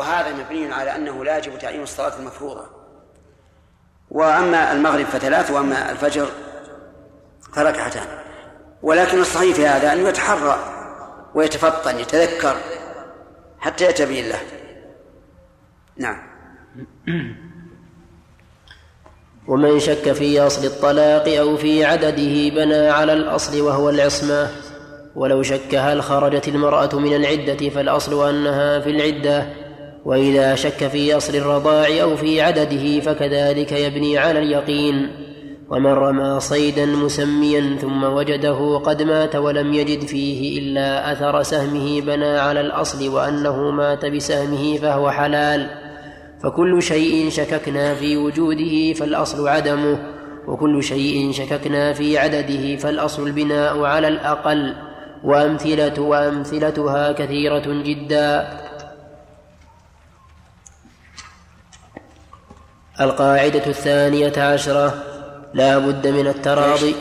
وهذا مبني على أنه لا يجب تعيين الصلاة المفروضة. وأما المغرب فثلاث وأما الفجر فركعتان ولكن الصحيح في هذا أنه يتحرى ويتفطن يتذكر حتى يتبين له نعم. ومن شك في أصل الطلاق أو في عدده بنى على الأصل وهو العصمة. ولو شك هل خرجت المرأة من العدة فالأصل أنها في العدة. وإذا شك في أصل الرضاع أو في عدده فكذلك يبني على اليقين. ومن رمى صيدا مسميا ثم وجده قد مات ولم يجد فيه إلا أثر سهمه بنى على الأصل وأنه مات بسهمه فهو حلال. فكل شيء شككنا في وجوده فالأصل عدمه وكل شيء شككنا في عدده فالأصل البناء على الأقل. وأمثلة وأمثلتها كثيرة جدا. القاعدة الثانية عشرة. لا بد من التراضي.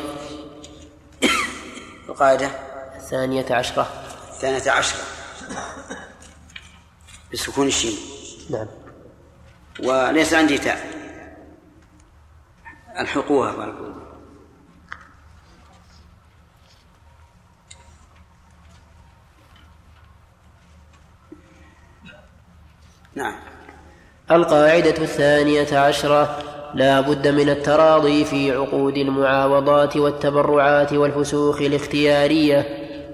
القاعدة الثانية عشرة. الثانية عشرة. بسكون الشين. نعم. وليس عندي تاء. ألحقوها. بارك نعم. القاعدة الثانية عشرة. لا بد من التراضي في عقود المعاوضات والتبرعات والفسوخ الاختيارية.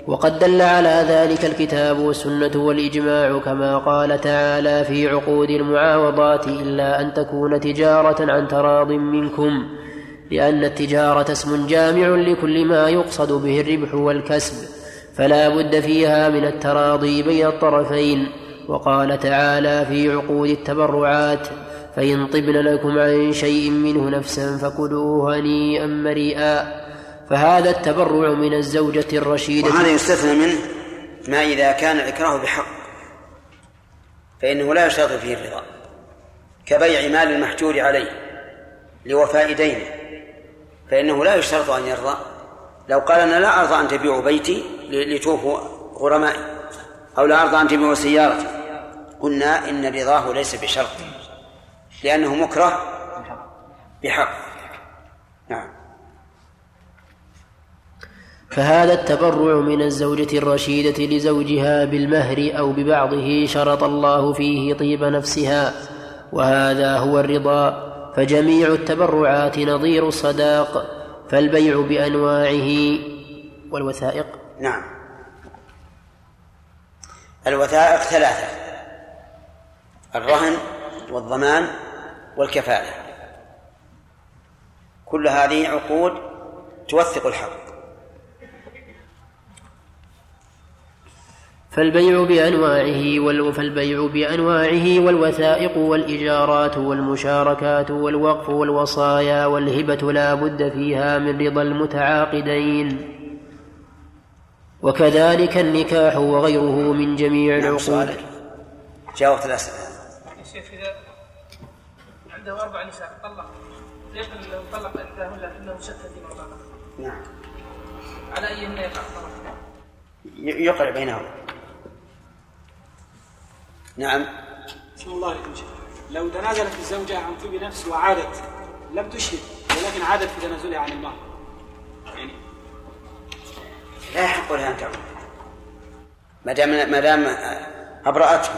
وقد دل على ذلك الكتاب والسنة والإجماع كما قال تعالى في عقود المعاوضات إلا أن تكون تجارة عن تراض منكم لأن التجارة اسم جامع لكل ما يقصد به الربح والكسب. فلا بد فيها من التراضي بين الطرفين. وقال تعالى في عقود التبرعات فإن طبن لكم عن شيء منه نفسا فكلوه هنيئا مريئا. فهذا التبرع من الزوجة الرشيدة. وهذا يستثنى منه ما إذا كان الإكراه بحق فإنه لا يشترط فيه الرضا كبيع مال المحجور عليه لوفاء دينه فإنه لا يشترط أن يرضى. لو قال أنا لا أرضى أن تبيعوا بيتي لتوفوا غرمائي أو لا أرضى أن تبيعوا سيارتي. قلنا إن رضاه ليس بشرط لأنه مكره بحق. نعم. فهذا التبرع من الزوجة الرشيدة لزوجها بالمهر أو ببعضه شرط الله فيه طيب نفسها وهذا هو الرضا. فجميع التبرعات نظير الصداق فالبيع بأنواعه. والوثائق؟ نعم. الوثائق ثلاثة. الرهن والضمان والكفالة. كل هذه عقود توثق الحق. فالبيع بأنواعه فالبيع بأنواعه والوثائق والإجارات والمشاركات والوقف والوصايا والهبة لا بد فيها من رضا المتعاقدين. وكذلك النكاح وغيره من جميع نعم العقود. جاوبت الأسئلة. عنده أربع نساء طلق. يقول لو طلق إحداهن لكنه شك في موضعها نعم. على أيهن يقع الطلاق؟ يقرع بينهم. نعم. بسم الله عليكم شيخ لو تنازلت الزوجة عن طيب نفس وعادت لم تشهد ولكن عادت في تنازلها عن المهر يعني. لا يحق لها أن تعود ما دام ما دام أبرأته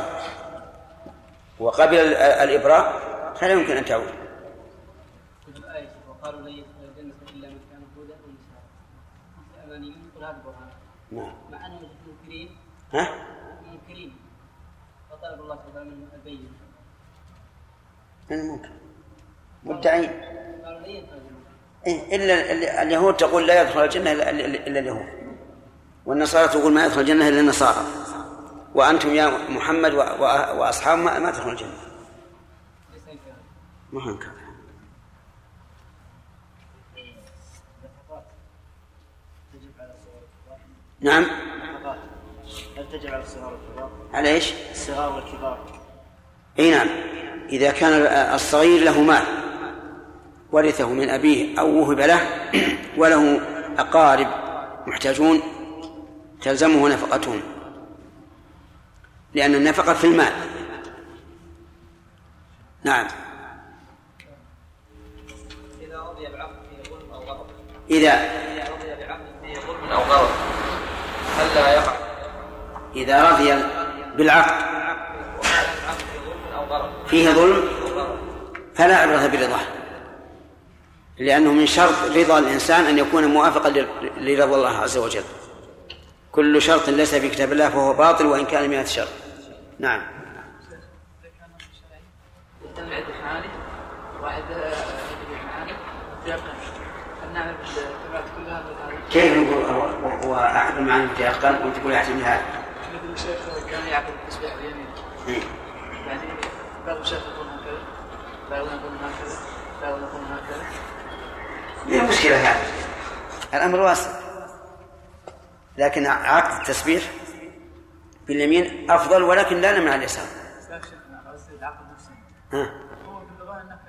وقبل الإبراء فلا يمكن أن تعود؟ وقالوا لن يدخل الجنة إلا من كان ونساء هذا نعم. مع أنهم منكرين ها؟ منكرين فطلب الله تعالى منهم البين من الممكن؟ مدعين قالوا لن يدخل الجنة إلا ال- اليهود تقول لا يدخل الجنة إلا, اليهود. والنصارى تقول ما يدخل الجنة إلا النصارى. وأنتم يا محمد و- و- وأصحابه ما, تدخلون الجنة. ما هو والكبار نعم. هل تجب على الصغار والكبار؟ على إيش؟ الصغار والكبار إي نعم. إذا كان الصغير له مال ورثه من أبيه أو وهب له وله أقارب محتاجون تلزمه نفقتهم. لأن النفقة في المال. نعم. إذا رضي بعقد فيه ظلم أو غضب هل لا يقع إذا رضي بالعقد فيه ظلم فلا عبرة برضاه لأنه من شرط رضا الإنسان أن يكون موافقا لرضا الله عز وجل كل شرط ليس في كتاب الله فهو باطل وإن كان مئة شرط نعم واحد كيف نقول هو- أحد المعاني متيقن وتقول يحتمل هذا. مثل الشيخ كان يعقد التسبيح بيمينه إيه. يعني بعض الشيخ يقول هكذا بعض يقول هكذا بعض يقول هكذا. ما المشكلة هذا الأمر واسع. لكن عقد التسبيح باليمين أفضل ولكن لا نمنع اليسار لا شيخنا قصدي العقد نفسه. ها؟ هو باللغة إنك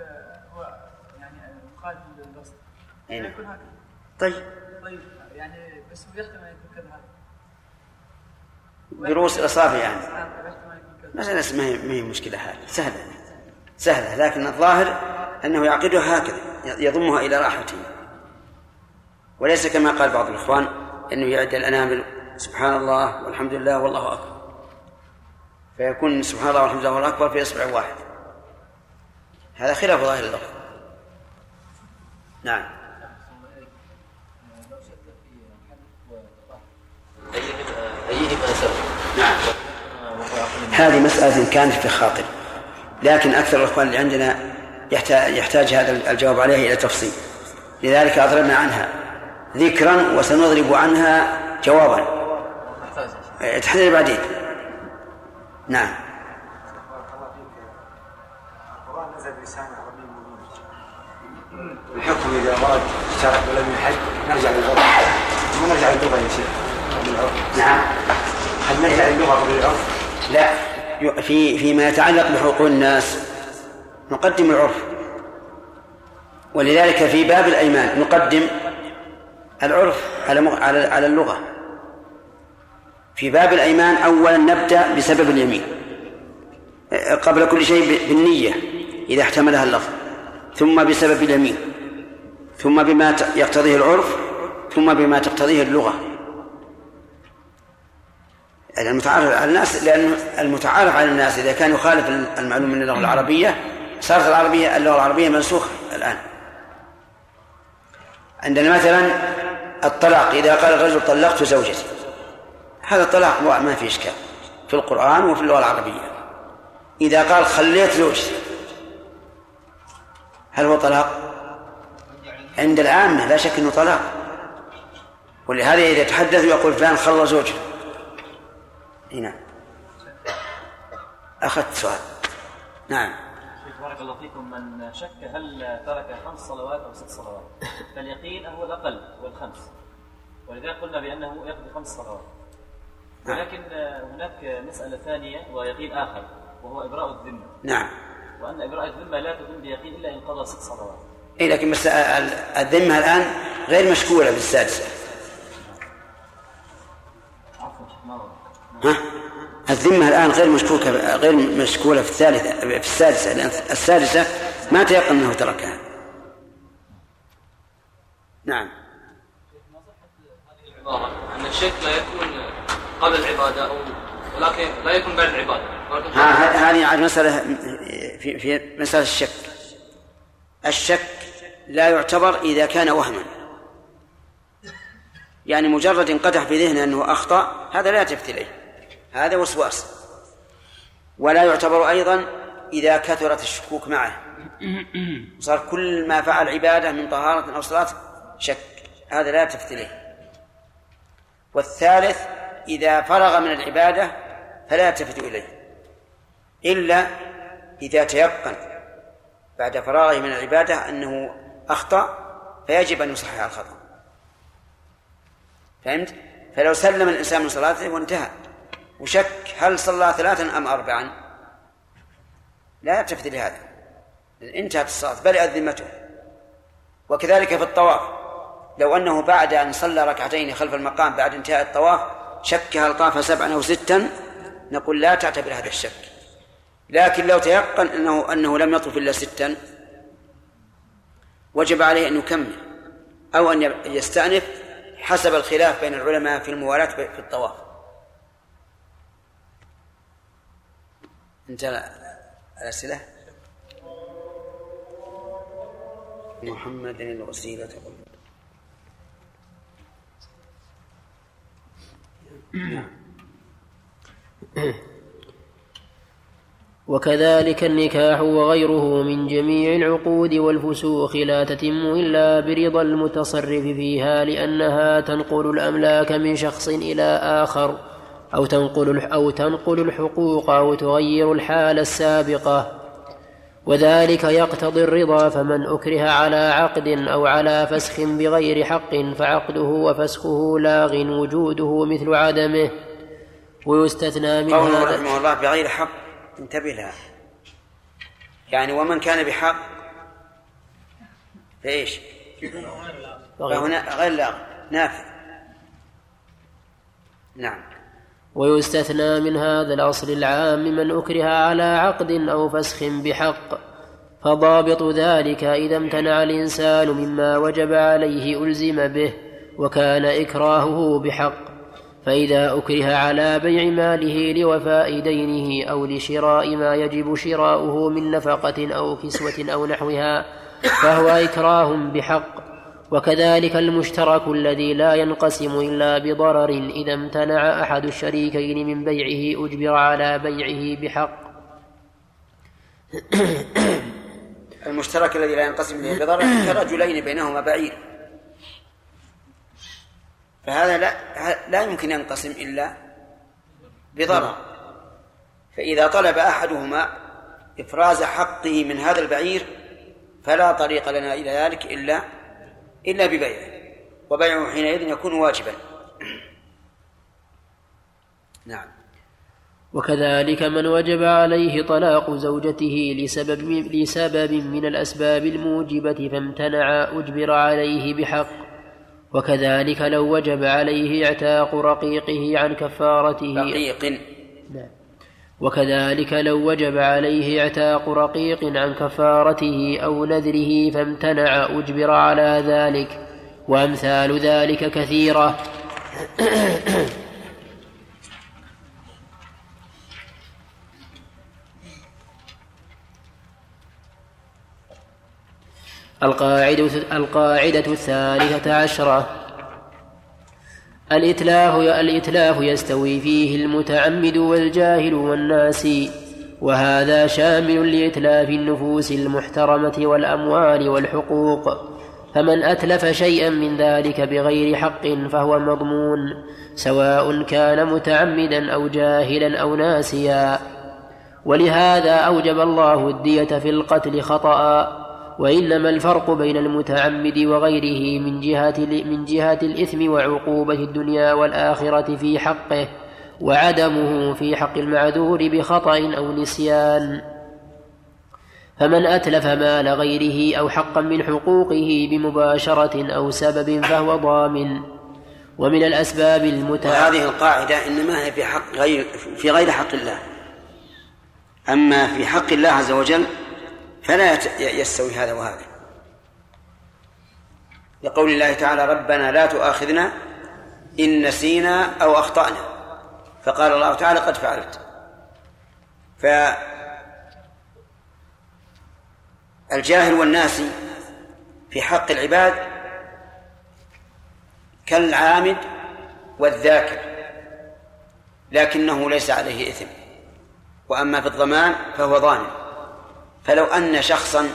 هو يعني مخالف للقصد هكذا طيب. طيب يعني بس يحتمل يكون كذا هذا برؤوس الأصابع يعني. مسألة ما هي ما هي مشكلة هذه سهلة. سهلة. لكن الظاهر أنه يعقدها هكذا. يضمها إلى راحته. وليس كما قال بعض الإخوان أنه يعد الأنامل. سبحان الله والحمد لله والله أكبر. فيكون سبحان الله والحمد لله والله أكبر في إصبع واحد. هذا خلاف ظاهر اللفظ نعم. هذه مسألة كانت في خاطر. لكن أكثر الإخوان اللي عندنا يحتاج, يحتاج هذا الجواب عليه إلى تفصيل. لذلك أضربنا عنها. ذكرا وسنضرب عنها جوابا. إيه، تحدث بعدين. نعم. الحكم إذا ورد شرع ولم يحد نرجع للغة ما نرجع للغة يا شيخ. نعم. هل نرجع للغة قبل العرف؟ لا. في فيما يتعلق بحقوق الناس. نقدم العرف. ولذلك في باب الأيمان نقدم العرف على على اللغة. في باب الأيمان أولا نبدأ بسبب اليمين. قبل كل شيء بالنية إذا احتملها اللفظ. ثم بسبب اليمين. ثم بما يقتضيه العرف. ثم بما تقتضيه اللغة. المتعارف على الناس لأن المتعارف على الناس إذا كان يخالف المعلوم من اللغة العربية صارت العربية اللغة العربية منسوخة الآن. عندنا مثلا الطلاق إذا قال الرجل طلقت زوجتي هذا الطلاق ما في إشكال في القرآن وفي اللغة العربية. إذا قال خليت زوجتي هل هو طلاق؟ عند العامة لا شك أنه طلاق. ولهذا إذا تحدث يقول فلان خلى زوجته هنا أخذت سؤال. نعم. بارك الله فيكم. من شك هل ترك خمس صلوات أو ست صلوات؟ فاليقين هو الأقل هو الخمس ولذلك قلنا بأنه يقضي خمس صلوات. ولكن هناك مسألة ثانية ويقين آخر وهو إبراء الذمة. نعم. وأن إبراء الذمة لا تتم بيقين إلا إن قضى ست صلوات. إيه لكن بس ال- الذمة الآن غير مشكولة في الذمة الآن غير مشكوكة غير مشكولة في الثالثة في السادسة لأن السادسة ما تيقن أنه تركها. نعم. العبارة أن الشرك لا يكون قبل العبادة أو ولكن لا يكون بعد العبادة. هذه عاد مسألة في في مسألة الشك. الشك لا يعتبر إذا كان وهما. يعني مجرد انقدح في ذهنه أنه أخطأ هذا لا يلتفت إليه. هذا وسواس. ولا يعتبر أيضا إذا كثرت الشكوك معه. صار كل ما فعل عبادة من طهارة أو صلاة شك. هذا لا يلتفت إليه. والثالث إذا فرغ من العبادة فلا يلتفت إليه. إلا إذا تيقن بعد فراغه من العبادة أنه أخطأ فيجب أن يصحح الخطأ. فهمت؟ فلو سلم الإنسان من صلاته وانتهى. وشك هل صلى ثلاثا أم أربعا؟ لا يلتفت لهذا انتهت الصلاة برئت ذمته. وكذلك في الطواف. لو أنه بعد أن صلى ركعتين خلف المقام بعد انتهاء الطواف شك هل طاف سبعا أو ستا؟ نقول لا تعتبر هذا الشك. لكن لو تيقن انه أنه لم يطف إلا ستا وجب عليه أن يكمل أو أن يستأنف حسب الخلاف بين العلماء في الموالاة في الطواف. انتهى الأسئلة؟ محمد الوسيلة نعم. وكذلك النكاح وغيره من جميع العقود والفسوخ لا تتم إلا برضا المتصرف فيها لأنها تنقل الأملاك من شخص إلى آخر. أو تنقل أو تنقل الحقوق أو تغير الحال السابقة وذلك يقتضي الرضا فمن أكره على عقد أو على فسخ بغير حق فعقده وفسخه لاغ وجوده مثل عدمه. ويستثنى من قوله هذا رحمه الله بغير حق انتبه لها. يعني ومن كان بحق فايش؟ فهنا غير لا نافذ. نعم. ويستثنى من هذا الأصل العام من أكره على عقد أو فسخ بحق. فضابط ذلك إذا امتنع الإنسان مما وجب عليه ألزم به وكان إكراهه بحق. فإذا أكره على بيع ماله لوفاء دينه أو لشراء ما يجب شراؤه من نفقة أو كسوة أو نحوها فهو إكراه بحق. وكذلك المشترك الذي لا ينقسم إلا بضرر إذا امتنع أحد الشريكين من بيعه أجبر على بيعه بحق. المشترك الذي لا ينقسم إلا بضرر كرجلين بينهما بعير. فهذا لا لا يمكن ينقسم إلا بضرر. فإذا طلب أحدهما إفراز حقه من هذا البعير فلا طريق لنا إلى ذلك إلا إلا ببيعه وبيعه حينئذ يكون واجبا. نعم. وكذلك من وجب عليه طلاق زوجته لسبب لسبب من الأسباب الموجبة فامتنع أجبر عليه بحق. وكذلك لو وجب عليه اعتاق رقيقه عن كفارته. رقيق. نعم. وكذلك لو وجب عليه اعتاق رقيق عن كفارته أو نذره فامتنع أجبر على ذلك وأمثال ذلك كثيرة. القاعدة القاعدة الثالثة عشرة. الإتلاف الإتلاف يستوي فيه المتعمد والجاهل والناسي وهذا شامل لإتلاف النفوس المحترمة والأموال والحقوق. فمن أتلف شيئا من ذلك بغير حق فهو مضمون سواء كان متعمدا أو جاهلا أو ناسيا. ولهذا أوجب الله الدية في القتل خطأ. وإنما الفرق بين المتعمد وغيره من جهة من جهة الإثم وعقوبة الدنيا والآخرة في حقه وعدمه في حق المعذور بخطأ أو نسيان. فمن أتلف مال غيره أو حقا من حقوقه بمباشرة أو سبب فهو ضامن. ومن الأسباب المتع وهذه القاعدة إنما هي في حق غير في غير حق الله. أما في حق الله عز وجل فلا يستوي هذا وهذا. لقول الله تعالى ربنا لا تؤاخذنا إن نسينا أو أخطأنا. فقال الله تعالى قد فعلت. فالجاهل والناس في حق العباد كالعامد والذاكر لكنه ليس عليه إثم. وأما في الضمان فهو ضامن. فلو أن شخصا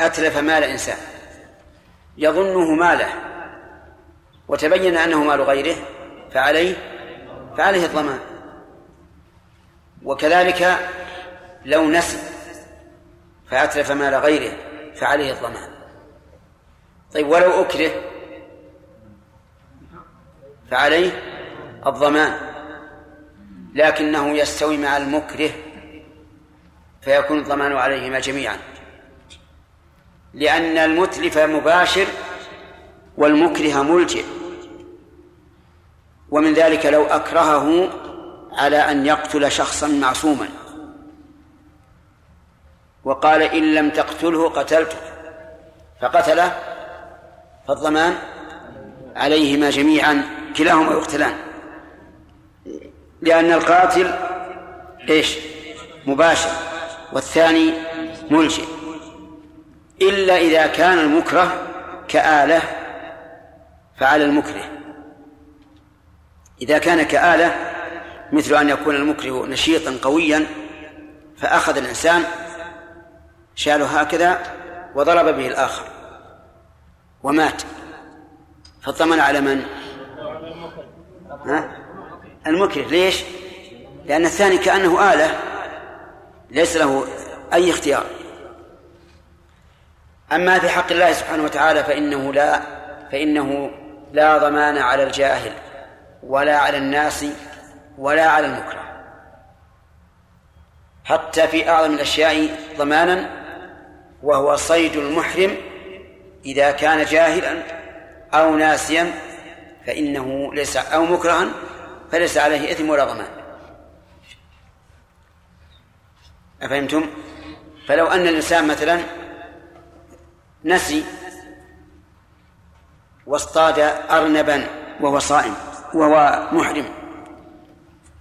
أتلف مال إنسان يظنه ماله وتبين أنه مال غيره فعليه فعليه الضمان. وكذلك لو نسي فأتلف مال غيره فعليه الضمان. طيب ولو أكره فعليه الضمان لكنه يستوي مع المكره فيكون الضمان عليهما جميعا. لأن المتلف مباشر والمكره ملجئ. ومن ذلك لو أكرهه على أن يقتل شخصا معصوما. وقال إن لم تقتله قتلته. فقتله فالضمان عليهما جميعا كلاهما يقتلان. لأن القاتل إيش؟ مباشر. والثاني ملجئ إلا إذا كان المكره كآلة فعلى المكره إذا كان كآلة مثل أن يكون المكره نشيطا قويا فأخذ الإنسان شاله هكذا وضرب به الآخر ومات فالضمن على من؟ ها؟ المكره ليش؟ لأن الثاني كأنه آلة ليس له أي اختيار. أما في حق الله سبحانه وتعالى فإنه لا فإنه لا ضمان على الجاهل ولا على الناس ولا على المكره. حتى في أعظم الأشياء ضمانا وهو صيد المحرم إذا كان جاهلا أو ناسيا فإنه ليس أو مكرها فليس عليه إثم ولا ضمان. أفهمتم؟ فلو أن الإنسان مثلا نسي واصطاد أرنبا وهو صائم وهو محرم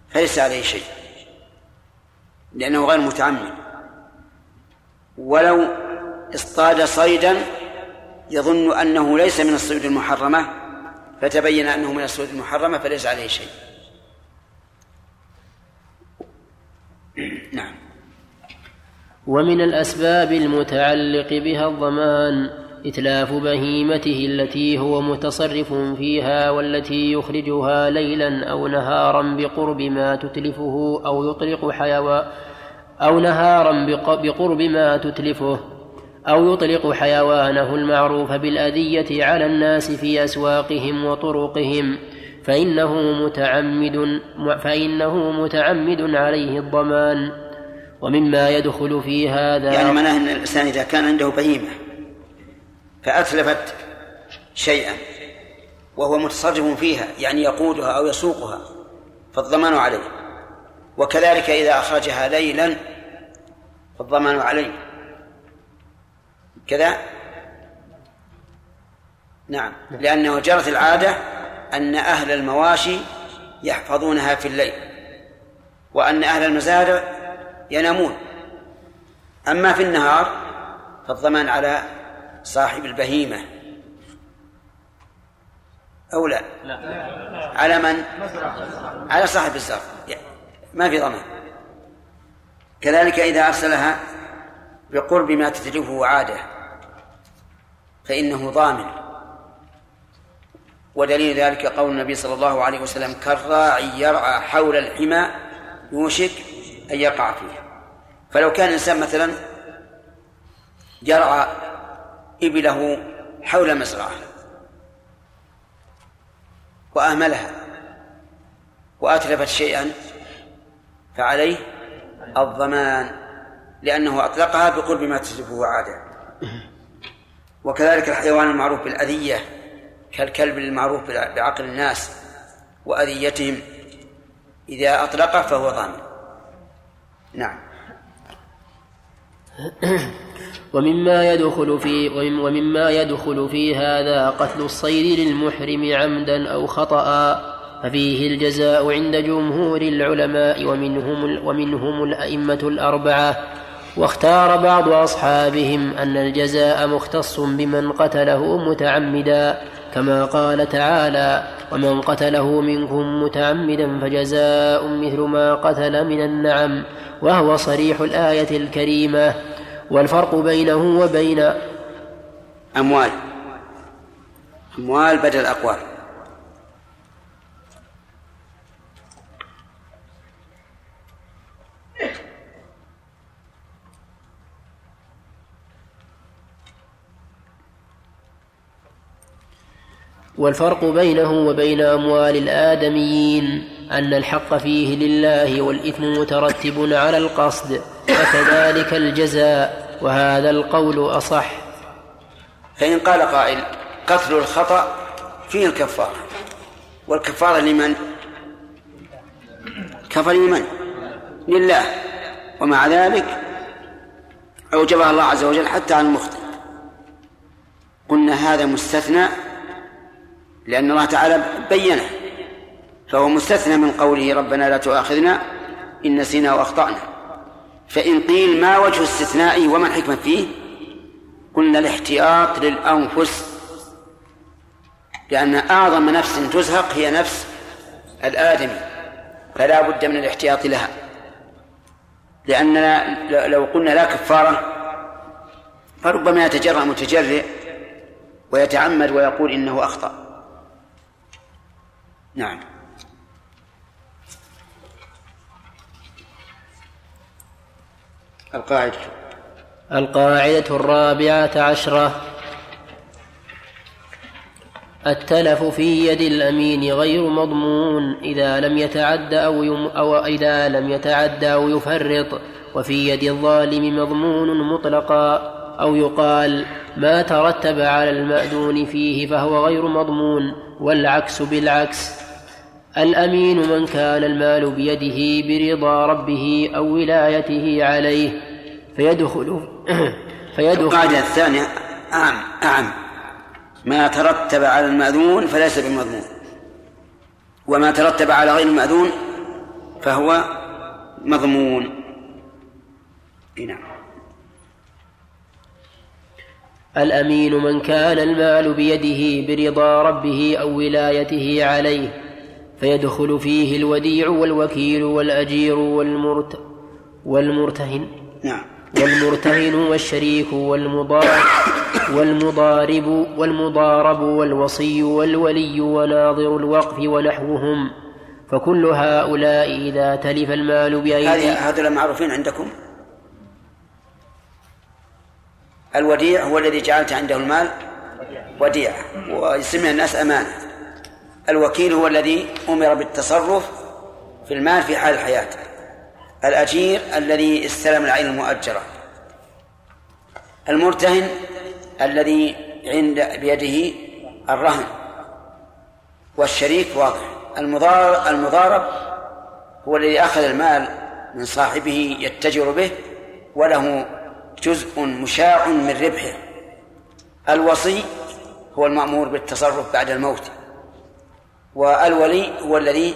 فليس عليه شيء لأنه غير متعمد ولو اصطاد صيدا يظن أنه ليس من الصيد المحرمة فتبين أنه من الصيد المحرمة فليس عليه شيء نعم ومن الأسباب المتعلق بها الضمان إتلاف بهيمته التي هو متصرف فيها والتي يخرجها ليلا أو نهارا بقرب ما تتلفه أو يطلق حيوان أو نهارا بقرب ما تتلفه أو يطلق حيوانه المعروف بالأذية على الناس في أسواقهم وطرقهم فإنه متعمد فإنه متعمد عليه الضمان. ومما يدخل في هذا يعني معناه أن الإنسان إذا كان عنده بهيمة فأتلفت شيئا وهو متصرف فيها يعني يقودها أو يسوقها فالضمان عليه. وكذلك إذا أخرجها ليلا فالضمان عليه. كذا؟ نعم. لأنه جرت العادة أن أهل المواشي يحفظونها في الليل وأن أهل المزارع ينامون. أما في النهار فالضمان على صاحب البهيمة. أو لا, لا. على من؟ على صاحب الزرع ما في ضمان. كذلك إذا أرسلها بقرب ما تتلفه عادة فإنه ضامن. ودليل ذلك قول النبي صلى الله عليه وسلم كالراعي يرعى حول الحمى يوشك أن يقع فيه فلو كان الإنسان مثلا يرعى إبله حول مزرعة وأهملها وأتلفت شيئا فعليه الضمان لأنه أطلقها بقرب ما تجلبه عادة. وكذلك الحيوان المعروف بالأذية كالكلب المعروف بعقل الناس وأذيتهم إذا أطلقه فهو ضامن. نعم. ومما يدخل في ومما يدخل في هذا قتل الصيد للمحرم عمدا أو خطأ ففيه الجزاء عند جمهور العلماء ومنهم ومنهم الأئمة الأربعة. واختار بعض أصحابهم أن الجزاء مختص بمن قتله متعمدا كما قال تعالى ومن قتله منكم متعمدا فجزاء مثل ما قتل من النعم وهو صريح الآية الكريمة والفرق بينه وبين أموال. أموال بدل أقوال. والفرق بينه وبين أموال الآدميين. أن الحق فيه لله والإثم مترتب على القصد وكذلك الجزاء وهذا القول أصح. فإن قال قائل قتل الخطأ فيه الكفارة. والكفارة لمن؟ كفر لمن؟ لله. ومع ذلك أوجبها الله عز وجل حتى عن المخطئ. قلنا هذا مستثنى لأن الله تعالى بينه. فهو مستثنى من قوله ربنا لا تؤاخذنا إن نسينا وأخطأنا. فإن قيل ما وجه الاستثناء وما الحكمة فيه قلنا الاحتياط للأنفس. لأن أعظم نفس تزهق هي نفس الآدمي فلا بد من الاحتياط لها. لأننا لو قلنا لا كفارة فربما يتجرأ متجرئ ويتعمد ويقول إنه أخطأ. نعم. القاعدة. القاعدة الرابعة عشرة. التلف في يد الأمين غير مضمون إذا لم يتعد أو, يم أو إذا لم يتعد أو يفرط وفي يد الظالم مضمون مطلقا أو يقال ما ترتب على المأذون فيه فهو غير مضمون والعكس بالعكس. الأمين من كان المال بيده برضا ربه أو ولايته عليه فيدخل فيدخل القاعدة الثانية أعم أعم. ما ترتب على المأذون فليس بمضمون وما ترتب على غير المأذون فهو مضمون. نعم. الأمين من كان المال بيده برضا ربه أو ولايته عليه فيدخل فيه الوديع والوكيل والأجير والمرت والمرتهن نعم. والمرتهن والشريك والمضارب والمضارب والمضارب والوصي والولي وناظر الوقف ونحوهم. فكل هؤلاء إذا تلف المال بأيدي هذول معروفين عندكم؟ الوديع هو الذي جعلت عنده المال؟ وديعة ويسمى الناس أمانة. الوكيل هو الذي أمر بالتصرف في المال في حال الحياة. الأجير الذي استلم العين المؤجرة. المرتهن الذي عند بيده الرهن. والشريك واضح. المضارب هو الذي أخذ المال من صاحبه يتجر به وله جزء مشاع من ربحه. الوصي هو المأمور بالتصرف بعد الموت. والولي هو الذي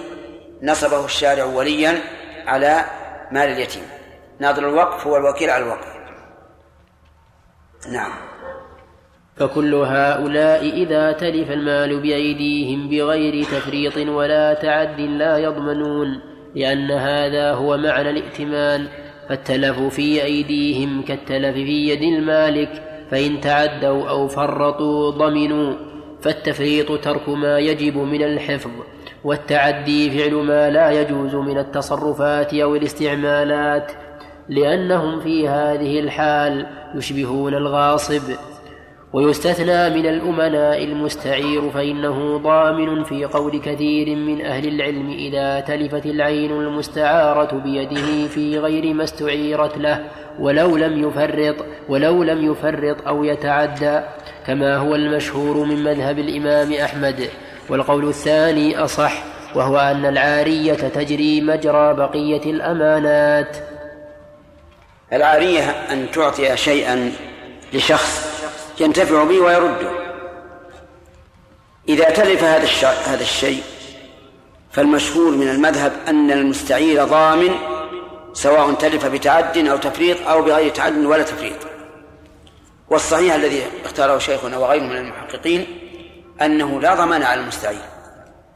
نصبه الشارع وليا على مال اليتيم. ناظر الوقف هو الوكيل على الوقف. نعم. فكل هؤلاء إذا تلف المال بأيديهم بغير تفريط ولا تعد لا يضمنون لأن هذا هو معنى الائتمان. فالتلف في أيديهم كالتلف في يد المالك فإن تعدوا أو فرطوا ضمنوا. فالتفريط ترك ما يجب من الحفظ والتعدي فعل ما لا يجوز من التصرفات أو الاستعمالات لأنهم في هذه الحال يشبهون الغاصب. ويستثنى من الأمناء المستعير فإنه ضامن في قول كثير من أهل العلم إذا تلفت العين المستعارة بيده في غير ما استعيرت له ولو لم يفرط ولو لم يفرط أو يتعدى. كما هو المشهور من مذهب الإمام أحمد والقول الثاني أصح وهو أن العارية تجري مجرى بقية الأمانات. العارية أن تعطي شيئا لشخص ينتفع به ويرده. إذا تلف هذا هذا الشيء فالمشهور من المذهب أن المستعير ضامن سواء تلف بتعد أو تفريط أو بغير تعد ولا تفريط. والصحيح الذي اختاره شيخنا وغيره من المحققين أنه لا ضمان على المستعين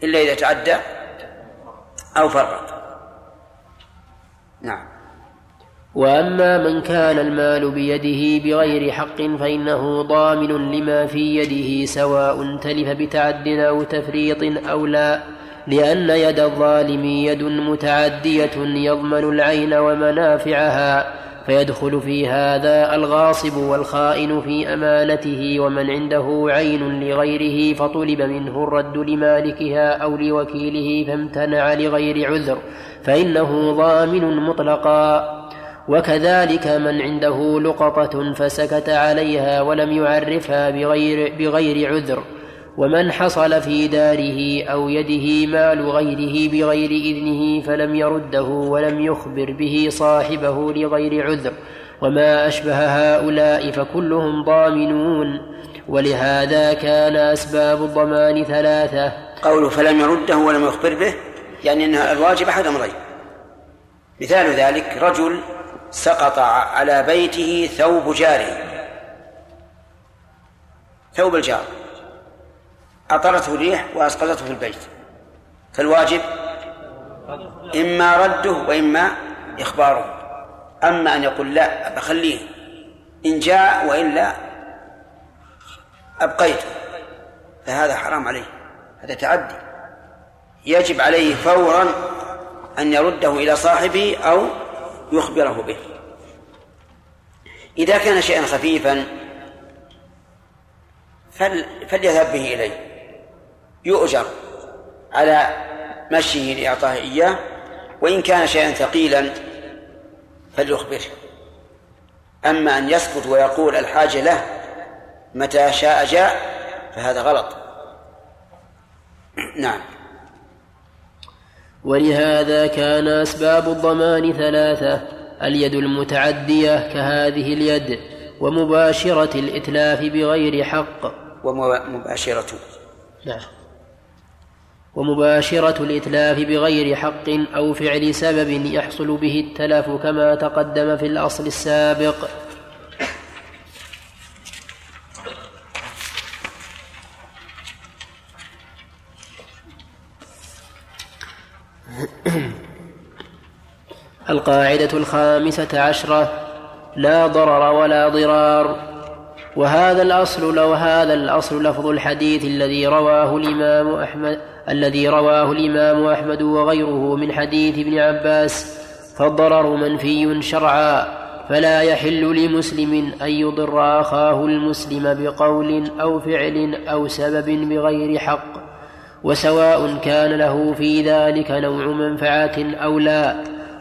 إلا إذا تعدى أو فرط نعم. وأما من كان المال بيده بغير حق فإنه ضامن لما في يده سواء تلف بتعد أو تفريط أو لا لأن يد الظالم يد متعدية يضمن العين ومنافعها. فيدخل في هذا الغاصب والخائن في أمانته ومن عنده عين لغيره فطلب منه الرد لمالكها أو لوكيله فامتنع لغير عذر فإنه ضامن مطلقا. وكذلك من عنده لقطة فسكت عليها ولم يعرفها بغير, بغير عذر. ومن حصل في داره أو يده مال غيره بغير إذنه فلم يرده ولم يخبر به صاحبه لغير عذر. وما أشبه هؤلاء فكلهم ضامنون. ولهذا كان أسباب الضمان ثلاثة. قوله فلم يرده ولم يخبر به يعني أن الواجب أحد أمرين. مثال ذلك رجل سقط على بيته ثوب جاره. ثوب الجار. أطرته الريح وأسقطته في البيت. فالواجب إما رده وإما إخباره. أما أن يقول لا بخليه إن جاء وإلا أبقيته. فهذا حرام عليه. هذا تعدي. يجب عليه فورا أن يرده إلى صاحبه أو يخبره به. إذا كان شيئا خفيفا فل فليذهب به إليه. يؤجر على مشيه لإعطائه إياه وإن كان شيئا ثقيلا فليخبره. أما أن يسكت ويقول الحاجة له متى شاء جاء فهذا غلط. نعم. ولهذا كان أسباب الضمان ثلاثة اليد المتعدية كهذه اليد ومباشرة الإتلاف بغير حق. ومباشرة. نعم. ومباشرة الإتلاف بغير حق أو فعل سبب يحصل به التلف كما تقدم في الأصل السابق. القاعدة الخامسة عشرة. لا ضرر ولا ضرار. وهذا الأصل لو هذا الأصل لفظ الحديث الذي رواه الإمام أحمد الذي رواه الإمام أحمد وغيره من حديث ابن عباس فالضرر منفي شرعا فلا يحل لمسلم أن يضر أخاه المسلم بقول أو فعل أو سبب بغير حق وسواء كان له في ذلك نوع منفعة أو لا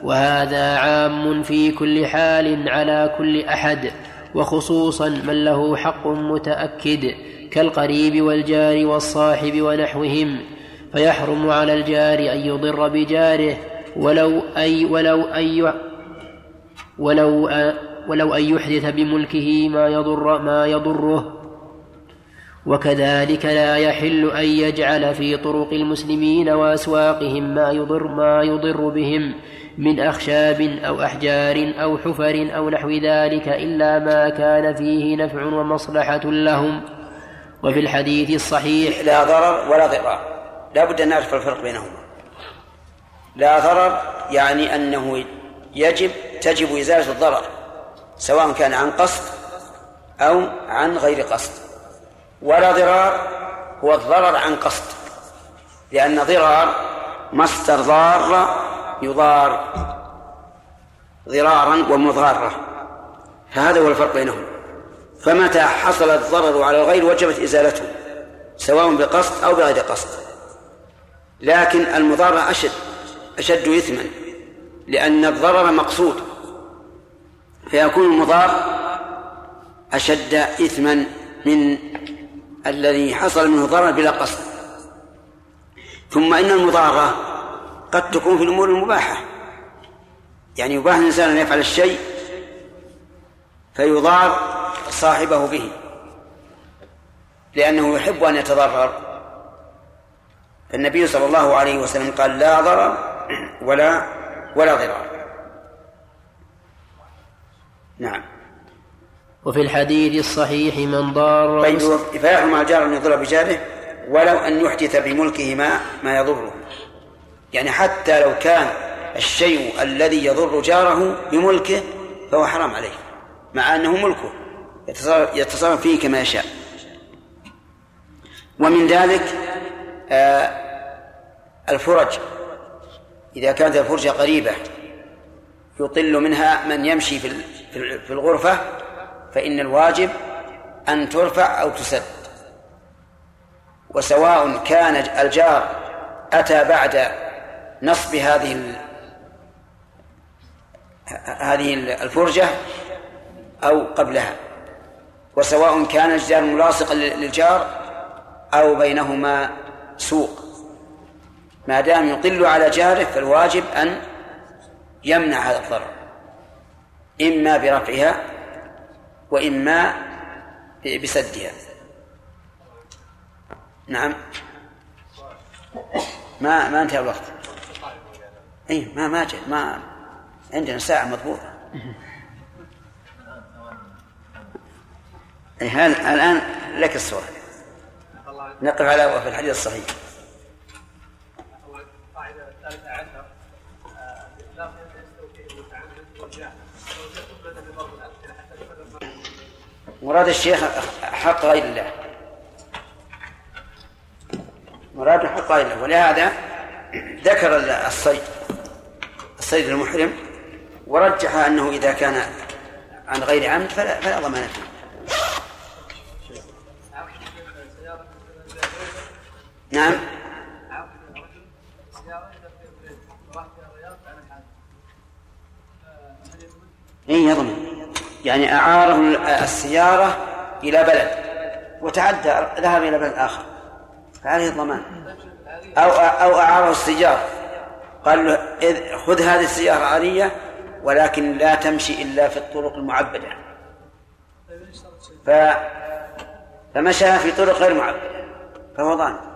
وهذا عام في كل حال على كل أحد وخصوصا من له حق متأكد كالقريب والجار والصاحب ونحوهم. فيحرم على الجار أن يضر بجاره ولو أي ولو أي ولو ولو أن يحدث بملكه ما يضر ما يضره وكذلك لا يحل أن يجعل في طرق المسلمين وأسواقهم ما يضر ما يضر بهم من أخشاب أو أحجار أو حفر أو نحو ذلك إلا ما كان فيه نفع ومصلحة لهم. وفي الحديث الصحيح لا ضرر ولا ضرار. لا بد أن نعرف الفرق بينهما. لا ضرر يعني أنه يجب تجب إزالة الضرر سواء كان عن قصد أو عن غير قصد. ولا ضرار هو الضرر عن قصد لأن ضرار مصدر ضار يضار ضرارا ومضارة فهذا هو الفرق بينهم. فمتى حصل الضرر على الغير وجبت إزالته سواء بقصد أو بغير قصد. لكن المضارة أشد أشد إثما لأن الضرر مقصود. فيكون المضار أشد إثما من الذي حصل منه ضرر بلا قصد. ثم إن المضارة قد تكون في الأمور المباحة. يعني يباح الإنسان أن يفعل الشيء فيضار صاحبه به لأنه يحب أن يتضرر. فالنبي صلى الله عليه وسلم قال لا ضرر ولا ولا ضرار. نعم. وفي الحديث الصحيح من ضار طيب فيحرم على الجار أن يضر بجاره ولو أن يحدث بملكه ما ما يضره. يعني حتى لو كان الشيء الذي يضر جاره بملكه فهو حرام عليه مع أنه ملكه يتصرف فيه كما يشاء. ومن ذلك الفرج. إذا كانت الفرجة قريبة يطل منها من يمشي في في الغرفة فإن الواجب أن ترفع أو تسد. وسواء كان الجار أتى بعد نصب هذه هذه الفرجة أو قبلها. وسواء كان الجار ملاصقا للجار أو بينهما سوق. ما دام يطل على جاره فالواجب أن يمنع هذا الضرر. إما برفعها وإما بسدها. نعم. ما ما انتهى الوقت. اي ما ما جاء ما عندنا ساعة مضبوطة. أي هذا الآن لك السؤال نقف على في الحديث الصحيح. مراد الشيخ حق غير الله. مراد حق غير الله. ولهذا ذكر الصيد الصيد المحرم ورجح أنه إذا كان عن غير عمد فلا فلا ضمان فيه. نعم. اي يضمن. يعني أعاره السيارة إلى بلد وتعدى ذهب إلى بلد آخر. فعليه الضمان. أو أو أعاره السيارة. قال له خذ هذه السيارة عاريه ولكن لا تمشي إلا في الطرق المعبدة. ف فمشى في طرق غير معبدة. فهو ضامن.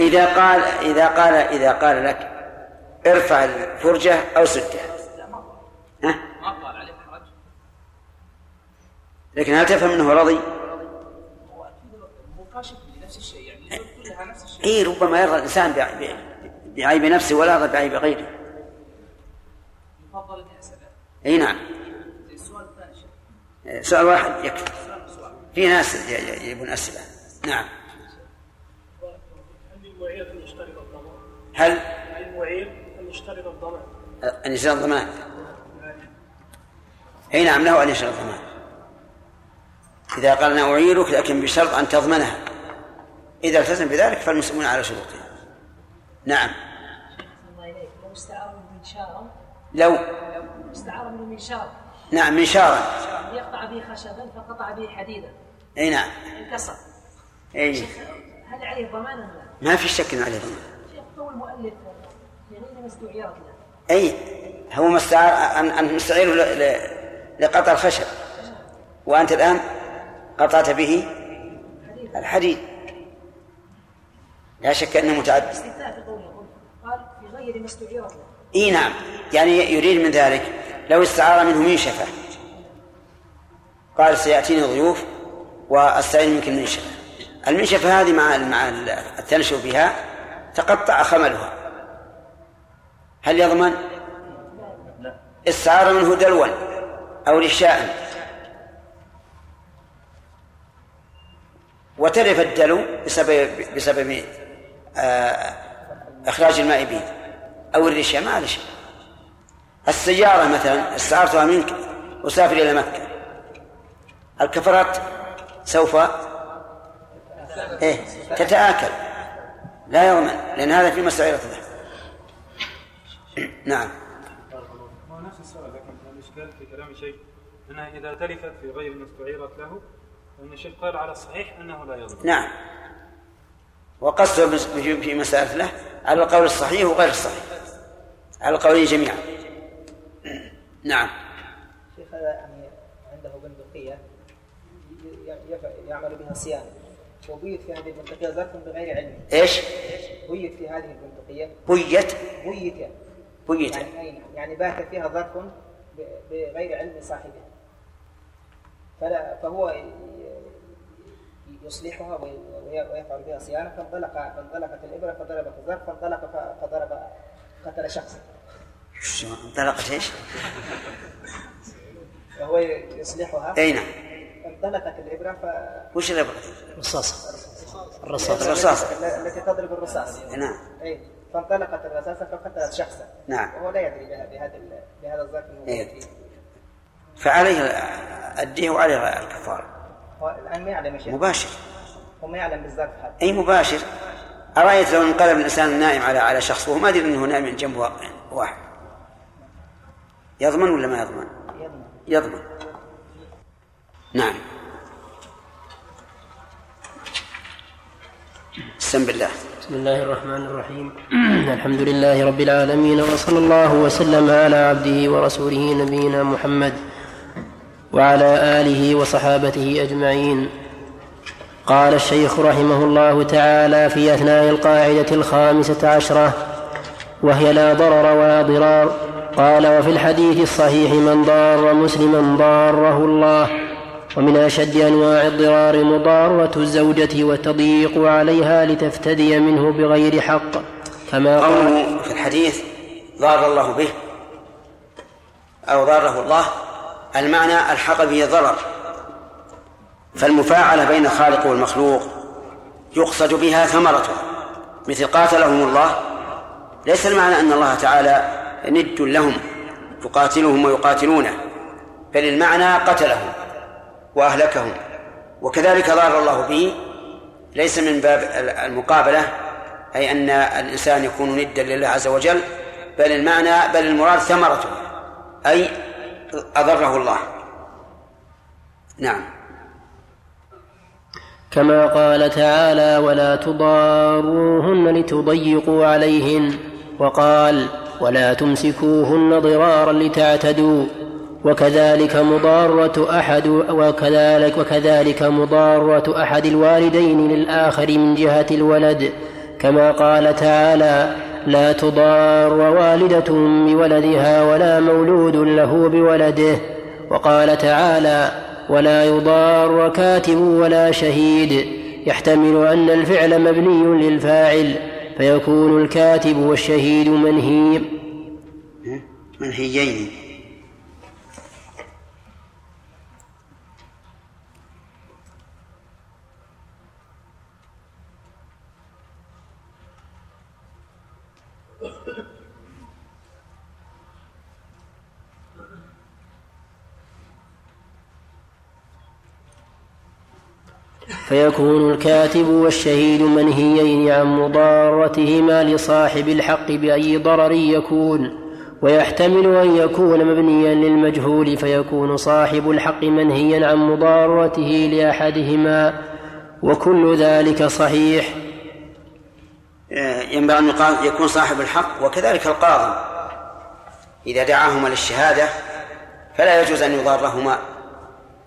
إذا قال إذا قال إذا قال لك ارفع الفرجة أو سدها. ها؟ لكن هل تفهم إنه رضي؟ اي ربما يرضى الإنسان بعيب نفسه ولا يرضى بعيب غيره. إي نعم. سؤال واحد يكفي. في ناس يجيبون أسئلة. نعم. هل؟ أن يشترط الضمان. أن يشترط الضمان. أي نعم له أن يشترط الضمان. إذا قال أنا أعيرك لكن بشرط أن تضمنها إذا التزم بذلك فالمسلمون على شروطهم نعم. الله إليك لو. استعار لو منه منشار نعم منشارا ليقطع به خشبا فقطع به حديدا. أي نعم. انكسر. أي. هل عليه ضمان؟ ما في شك عليه أي هو مستعار أن مستعير لقطع الخشب. وأنت الآن قطعت به الحديد. لا شك أنه متعدد. استثناء في قوله. قال في إي نعم. يعني يريد من ذلك. لو استعار منه منشفة قال سيأتيني ضيوف وأستعين منك المنشفة المنشفة هذه مع مع التنشف بها تقطع خملها. هل يضمن؟ استعار منه دلوا أو رشاء وتلف الدلو بسبب بسبب آه إخراج الماء به أو الرشاء ما شيء السيارة مثلا استعرتها منك وسافر إلى مكة. الكفرات سوف إيه تتآكل. لا يضمن لأن هذا في مسعيرة له نعم. هو نفس السؤال لكن الاشكال في كلام الشيخ أنها إذا تلفت في غير ما استعيرت له؟ فان الشيخ قال على الصحيح أنه لا يضمن نعم. وقصده بس- في مسألة له على القول الصحيح وغير الصحيح. على القولين جميعا نعم. شيخ هذا يعني عنده بندقية يعمل بها صيانة. وبيت في هذه البندقية ظرف بغير علمه إيش؟ بيت في هذه البندقية بيت. بيت يعني. بيت. يعني أي نعم. يعني بات فيها ظرف بغير علم صاحبه. فلا فهو يصلحها وي- وي- ويفعل بها صيانة. فانطلق فانطلقت الإبرة فضربت الظرف فانطلق فضرب قتل شخصا انطلقت إيش؟ فهو يصلحها. أي نعم. انطلقت الإبرة ف وش الابره؟ رصاصة الرصاص الرصاص التي تضرب الرصاص. نعم. اي فانطلقت الرصاصة فقتلت شخصا. نعم. وهو لا يدري بهذا ال- بهذا الظرف الموجود إيه. فيه. فعليه الدية وعليه الكفارة. هو الآن ما يعلم شيء مباشر. هو ما يعلم بالظرف هذا. أي مباشر. أرأيت لو انقلب الإنسان النائم على على شخص وهو ما يدري أنه نائم جنبه واحد. يضمن ولا ما يضمن؟ يضمن. يضمن. نعم. بسم بالله بسم الله الرحمن الرحيم. الحمد لله رب العالمين وصلى الله وسلم على عبده ورسوله نبينا محمد وعلى آله وصحابته أجمعين. قال الشيخ رحمه الله تعالى في أثناء القاعدة الخامسة عشرة وهي لا ضرر ولا ضرار. قال وفي الحديث الصحيح من ضار مسلما ضاره الله ومن أشد أنواع الضرار مضارة الزوجة والتضييق عليها لتفتدي منه بغير حق. قال قوله في الحديث ضار الله به أو ضاره الله المعنى ألحق به ضرر فالمفاعلة بين الخالق والمخلوق يقصد بها ثمرته مثل قاتلهم الله. ليس المعنى أن الله تعالى ند لهم يقاتلهم ويقاتلونه بل المعنى قتلهم. وأهلكهم. وكذلك ضار الله به ليس من باب المقابلة أي أن الإنسان يكون ندا لله عز وجل بل المعنى بل المراد ثمرته أي أضره الله. نعم. كما قال تعالى ولا تضاروهن لتضيقوا عليهن وقال ولا تمسكوهن ضرارا لتعتدوا وكذلك مضارة أحد وكذلك وكذلك مضارة أحد الوالدين للآخر من جهة الولد. كما قال تعالى لا تضار والدة بولدها ولا مولود له بولده. وقال تعالى ولا يضار كاتب ولا شهيد. يحتمل أن الفعل مبني للفاعل فيكون الكاتب والشهيد منهي منهيين. فيكون الكاتب والشهيد منهيين عن مضارتهما لصاحب الحق بأي ضرر يكون ويحتمل أن يكون مبنيا للمجهول فيكون صاحب الحق منهيا عن مضارته لأحدهما وكل ذلك صحيح. ينبغي أن يكون صاحب الحق وكذلك القاضي. إذا دعاهما للشهادة فلا يجوز أن يضارهما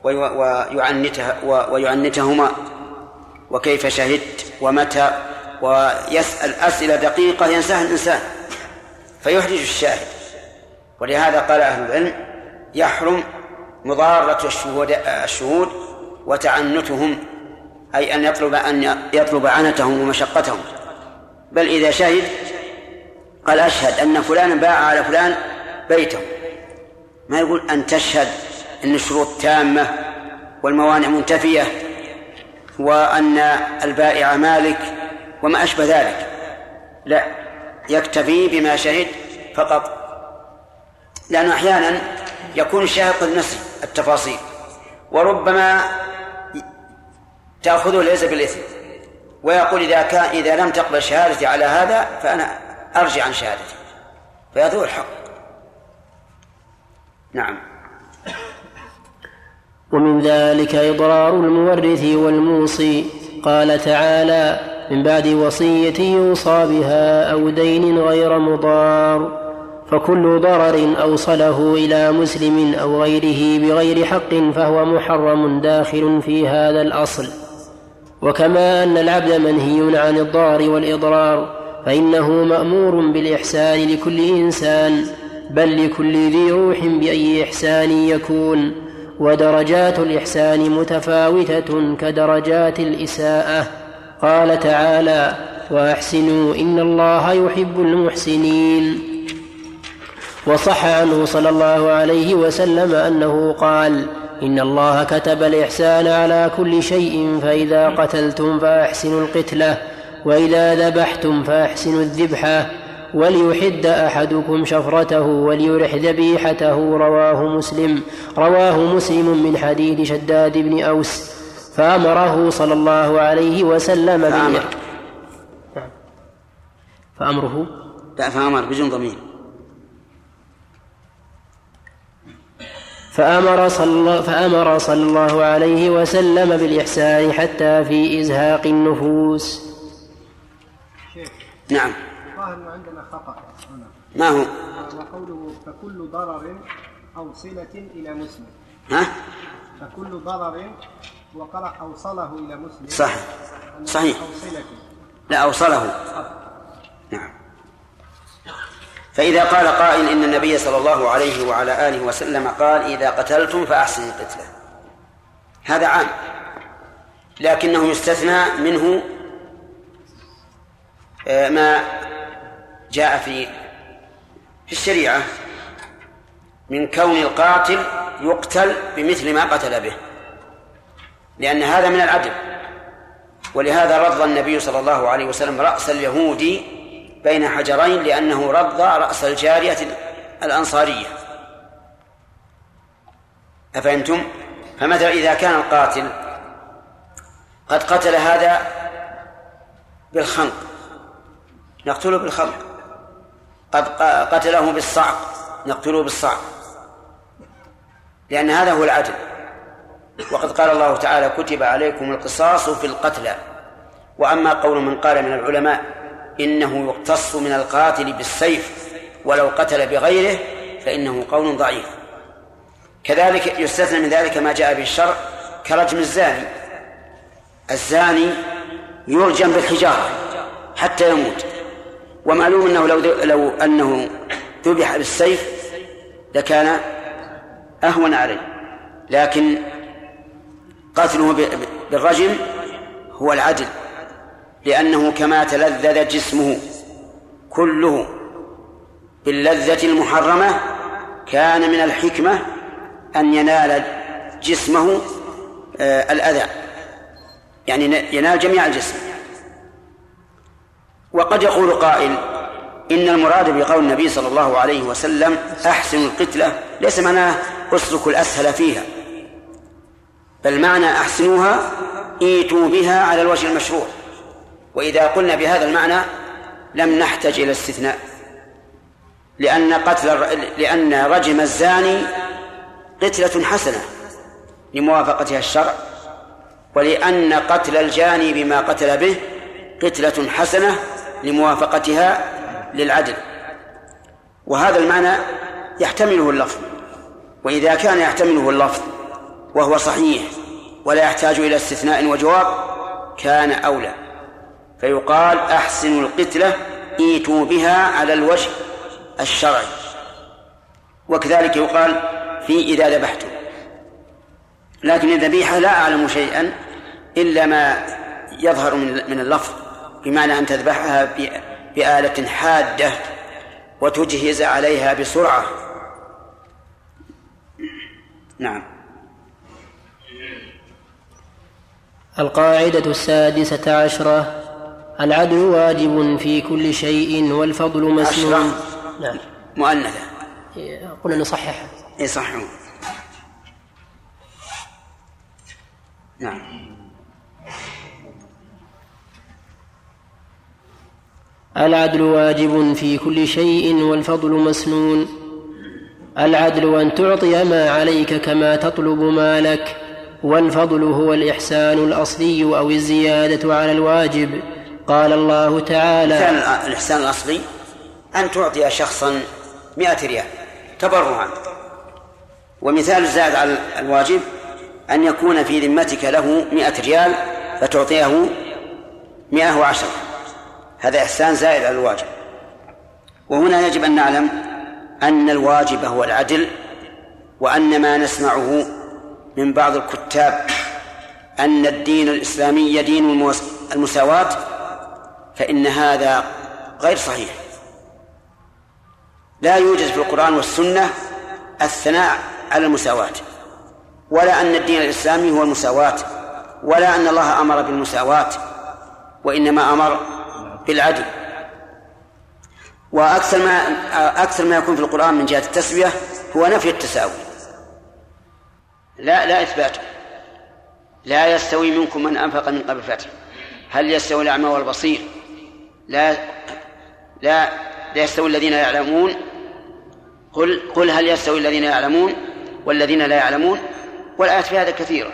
ويعنته ويعنتهما. وكيف شهدت ومتى ويسأل أسئلة دقيقة ينساها الإنسان فيحرج الشاهد. ولهذا قال أهل العلم يحرم مضارة الشهود الشهود وتعنتهم أي أن يطلب أن يطلب عنتهم ومشقتهم. بل إذا شهد قال أشهد أن فلانا باع على فلان بيته. ما يقول أن تشهد أن الشروط تامة والموانع منتفية. وأن البائع مالك وما أشبه ذلك. لا يكتفي بما شهد فقط. لأنه أحيانا يكون الشاهد قد نسي التفاصيل وربما تأخذه ليس بالإثم ويقول إذا كان إذا لم تقبل شهادتي على هذا فأنا أرجع عن شهادتي فيذوق الحق نعم. ومن ذلك إضرار المورث والموصي. قال تعالى من بعد وصية يوصى بها أو دين غير مضار فكل ضرر أوصله إلى مسلم أو غيره بغير حق فهو محرم داخل في هذا الأصل. وكما أن العبد منهي عن الضرر والإضرار فإنه مأمور بالإحسان لكل إنسان بل لكل ذي روح بأي إحسان يكون. ودرجات الإحسان متفاوتة كدرجات الإساءة. قال تعالى وأحسنوا إن الله يحب المحسنين. وصح عنه صلى الله عليه وسلم أنه قال إن الله كتب الإحسان على كل شيء فإذا قتلتم فأحسنوا القتلة وإذا ذبحتم فأحسنوا الذبحة وليحد أحدكم شفرته وليرح ذبيحته رواه مسلم. رواه مسلم من حديث شداد بن أوس فأمره صلى الله عليه وسلم فأمر. فأمره؟ لا فأمر بدون ضمير. فأمر صلى, فأمر صلى الله عليه وسلم بالإحسان حتى في إزهاق النفوس. نعم. الظاهر انه عندنا خطأ. هنا. ما هو؟ وقوله فكل ضرر أو صلة إلى مسلم. ها؟ فكل ضرر وقرأ أوصله إلى مسلم. صح صحيح. أو صلة. لا أوصله. نعم. فإذا قال قائل إن النبي صلى الله عليه وعلى آله وسلم قال إذا قتلتم فأحسنوا القتلة. هذا عام. لكنه يستثنى منه آه، ما جاء في في الشريعة من كون القاتل يقتل بمثل ما قتل به لأن هذا من العدل. ولهذا رض النبي صلى الله عليه وسلم رأس اليهودي بين حجرين لأنه رض رأس الجارية الأنصارية. أفهمتم؟ فمثلا إذا كان القاتل قد قتل هذا بالخنق نقتله بالخنق قد قتله بالصعق نقتله بالصعق. لأن هذا هو العدل. وقد قال الله تعالى كتب عليكم القصاص في القتلى. وأما قول من قال من العلماء إنه يقتص من القاتل بالسيف ولو قتل بغيره فإنه قول ضعيف. كذلك يستثنى من ذلك ما جاء به الشرع كرجم الزاني. الزاني يرجم بالحجارة حتى يموت. ومعلوم أنه لو لو أنه ذبح بالسيف لكان أهون عليه لكن قتله بالرجم هو العدل لأنه كما تلذذ جسمه كله باللذة المحرمة كان من الحكمة أن ينال جسمه آه، الأذى يعني ينال جميع الجسم. وقد يقول قائل إن المراد بقول النبي صلى الله عليه وسلم أحسن القتلة ليس معناه اسلكوا الأسهل فيها بل معنى أحسنوها إيتوا بها على الوجه المشروع وإذا قلنا بهذا المعنى لم نحتج إلى استثناء لأن قتل لأن رجم الزاني قتلة حسنة لموافقتها الشرع ولأن قتل الجاني بما قتل به قتلة حسنة لموافقتها للعدل. وهذا المعنى يحتمله اللفظ. وإذا كان يحتمله اللفظ وهو صحيح ولا يحتاج إلى استثناء وجواب كان أولى. فيقال أحسنوا القتلة إيتوا بها على الوجه الشرعي. وكذلك يقال في إذا ذبحتم. لكن الذبيحة لا أعلم شيئا إلا ما يظهر من اللفظ. بمعنى أن تذبحها بآلة حادة وتجهز عليها بسرعة. نعم. القاعدة السادسة عشرة. العدل واجب في كل شيء والفضل مسنون نعم. مؤنثة. قلنا نصححها. اي صححوا نعم. العدل واجب في كل شيء والفضل مسنون. العدل أن تعطي ما عليك كما تطلب ما لك والفضل هو الإحسان الأصلي أو الزيادة على الواجب. قال الله تعالى الإحسان الأصلي أن تعطي شخصا مئة ريال تبرعا. ومثال الزائد على الواجب أن يكون في ذمتك له مئة ريال فتعطيه مئة وعشرة. هذا إحسان زائد على الواجب. وهنا يجب أن نعلم أن الواجب هو العدل وأن ما نسمعه من بعض الكتاب أن الدين الإسلامي دين المساواة فإن هذا غير صحيح. لا يوجد في القرآن والسنة الثناء على المساواة ولا أن الدين الإسلامي هو المساواة ولا أن الله أمر بالمساواة وإنما أمر بالعدل. وأكثر ما أكثر ما يكون في القرآن من جهة التسوية هو نفي التساوي. لا لا إثباته لا يستوي منكم من أنفق من قبل الفتح. هل يستوي الأعمى والبصير؟ لا لا لا يستوي الذين يعلمون. قل قل هل يستوي الذين يعلمون والذين لا يعلمون؟ والآيات في هذا كثيرة.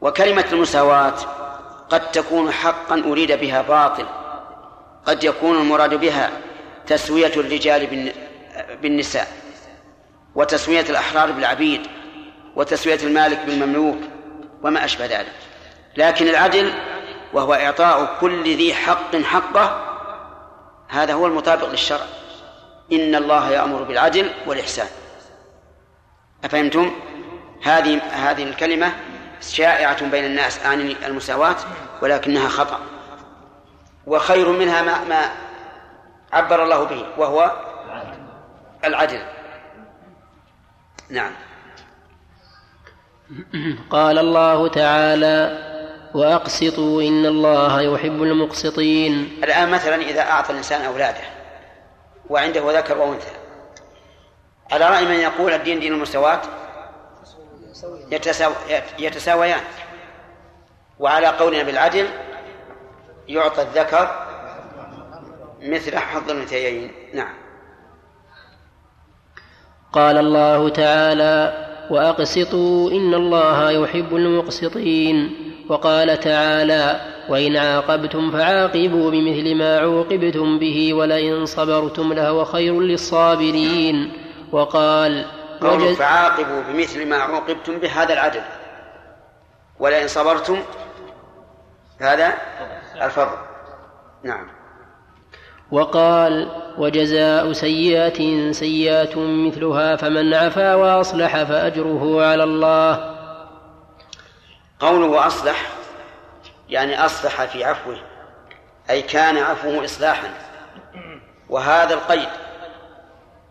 وكلمة المساواة قد تكون حقا أريد بها باطل. قد يكون المراد بها تسوية الرجال بالنساء وتسوية الأحرار بالعبيد وتسوية المالك بالمملوك وما أشبه ذلك. لكن العدل وهو إعطاء كل ذي حق حقه هذا هو المطابق للشرع. إن الله يأمر بالعدل والإحسان. أفهمتم؟ هذه هذه الكلمة شائعة بين الناس عن المساواة ولكنها خطأ. وخير منها ما ما عبر الله به وهو العدل. نعم. قال الله تعالى وأقسطوا إن الله يحب المقسطين. الآن مثلا إذا أعطى الإنسان أولاده وعنده ذكر وأنثى على رأي من يقول الدين دين المساواة؟ يتساويان. وعلى قولنا بالعدل يعطى الذكر مثل حظ الأنثيين نعم. قال الله تعالى وأقسطوا إن الله يحب المقسطين. وقال تعالى وإن عاقبتم فعاقبوا بمثل ما عوقبتم به ولئن صبرتم لهو خير للصابرين. وقال قول فعاقبوا بمثل ما عوقبتم به هذا العدل. ولئن صبرتم هذا الفضل. نعم. وقال وجزاء سيئة سيئة مثلها فمن عفا وأصلح فأجره على الله. قوله أصلح يعني أصلح في عفوه أي كان عفوه إصلاحا. وهذا القيد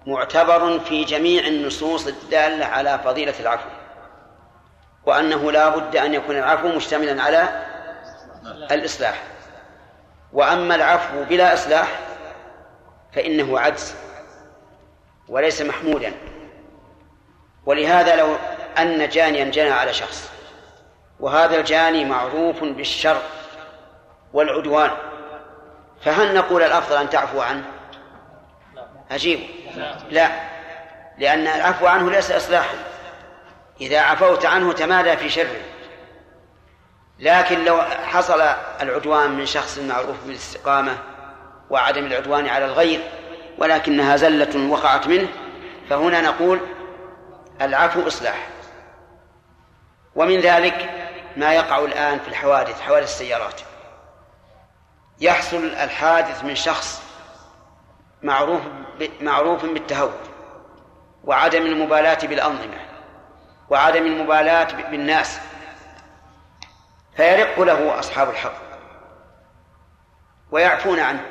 معتبر في جميع النصوص الدالة على فضيلة العفو وأنه لا بد أن يكون العفو مشتملا على الإصلاح. وأما العفو بلا إصلاح فإنه عجز وليس محمودا. ولهذا لو أن جانيا جنى على شخص وهذا الجاني معروف بالشر والعدوان فهل نقول الأفضل أن تعفو عنه؟ أجيب. لا. لأن العفو عنه ليس إصلاحا. إذا عفوت عنه تمادى في شره. لكن لو حصل العدوان من شخص معروف بالاستقامة وعدم العدوان على الغير ولكنها زلة وقعت منه فهنا نقول العفو إصلاح. ومن ذلك ما يقع الآن في الحوادث حوادث السيارات. يحصل الحادث من شخص معروف معروف بالتهور وعدم المبالاة بالأنظمة وعدم المبالاة بالناس فيرق له أصحاب الحق ويعفون عنه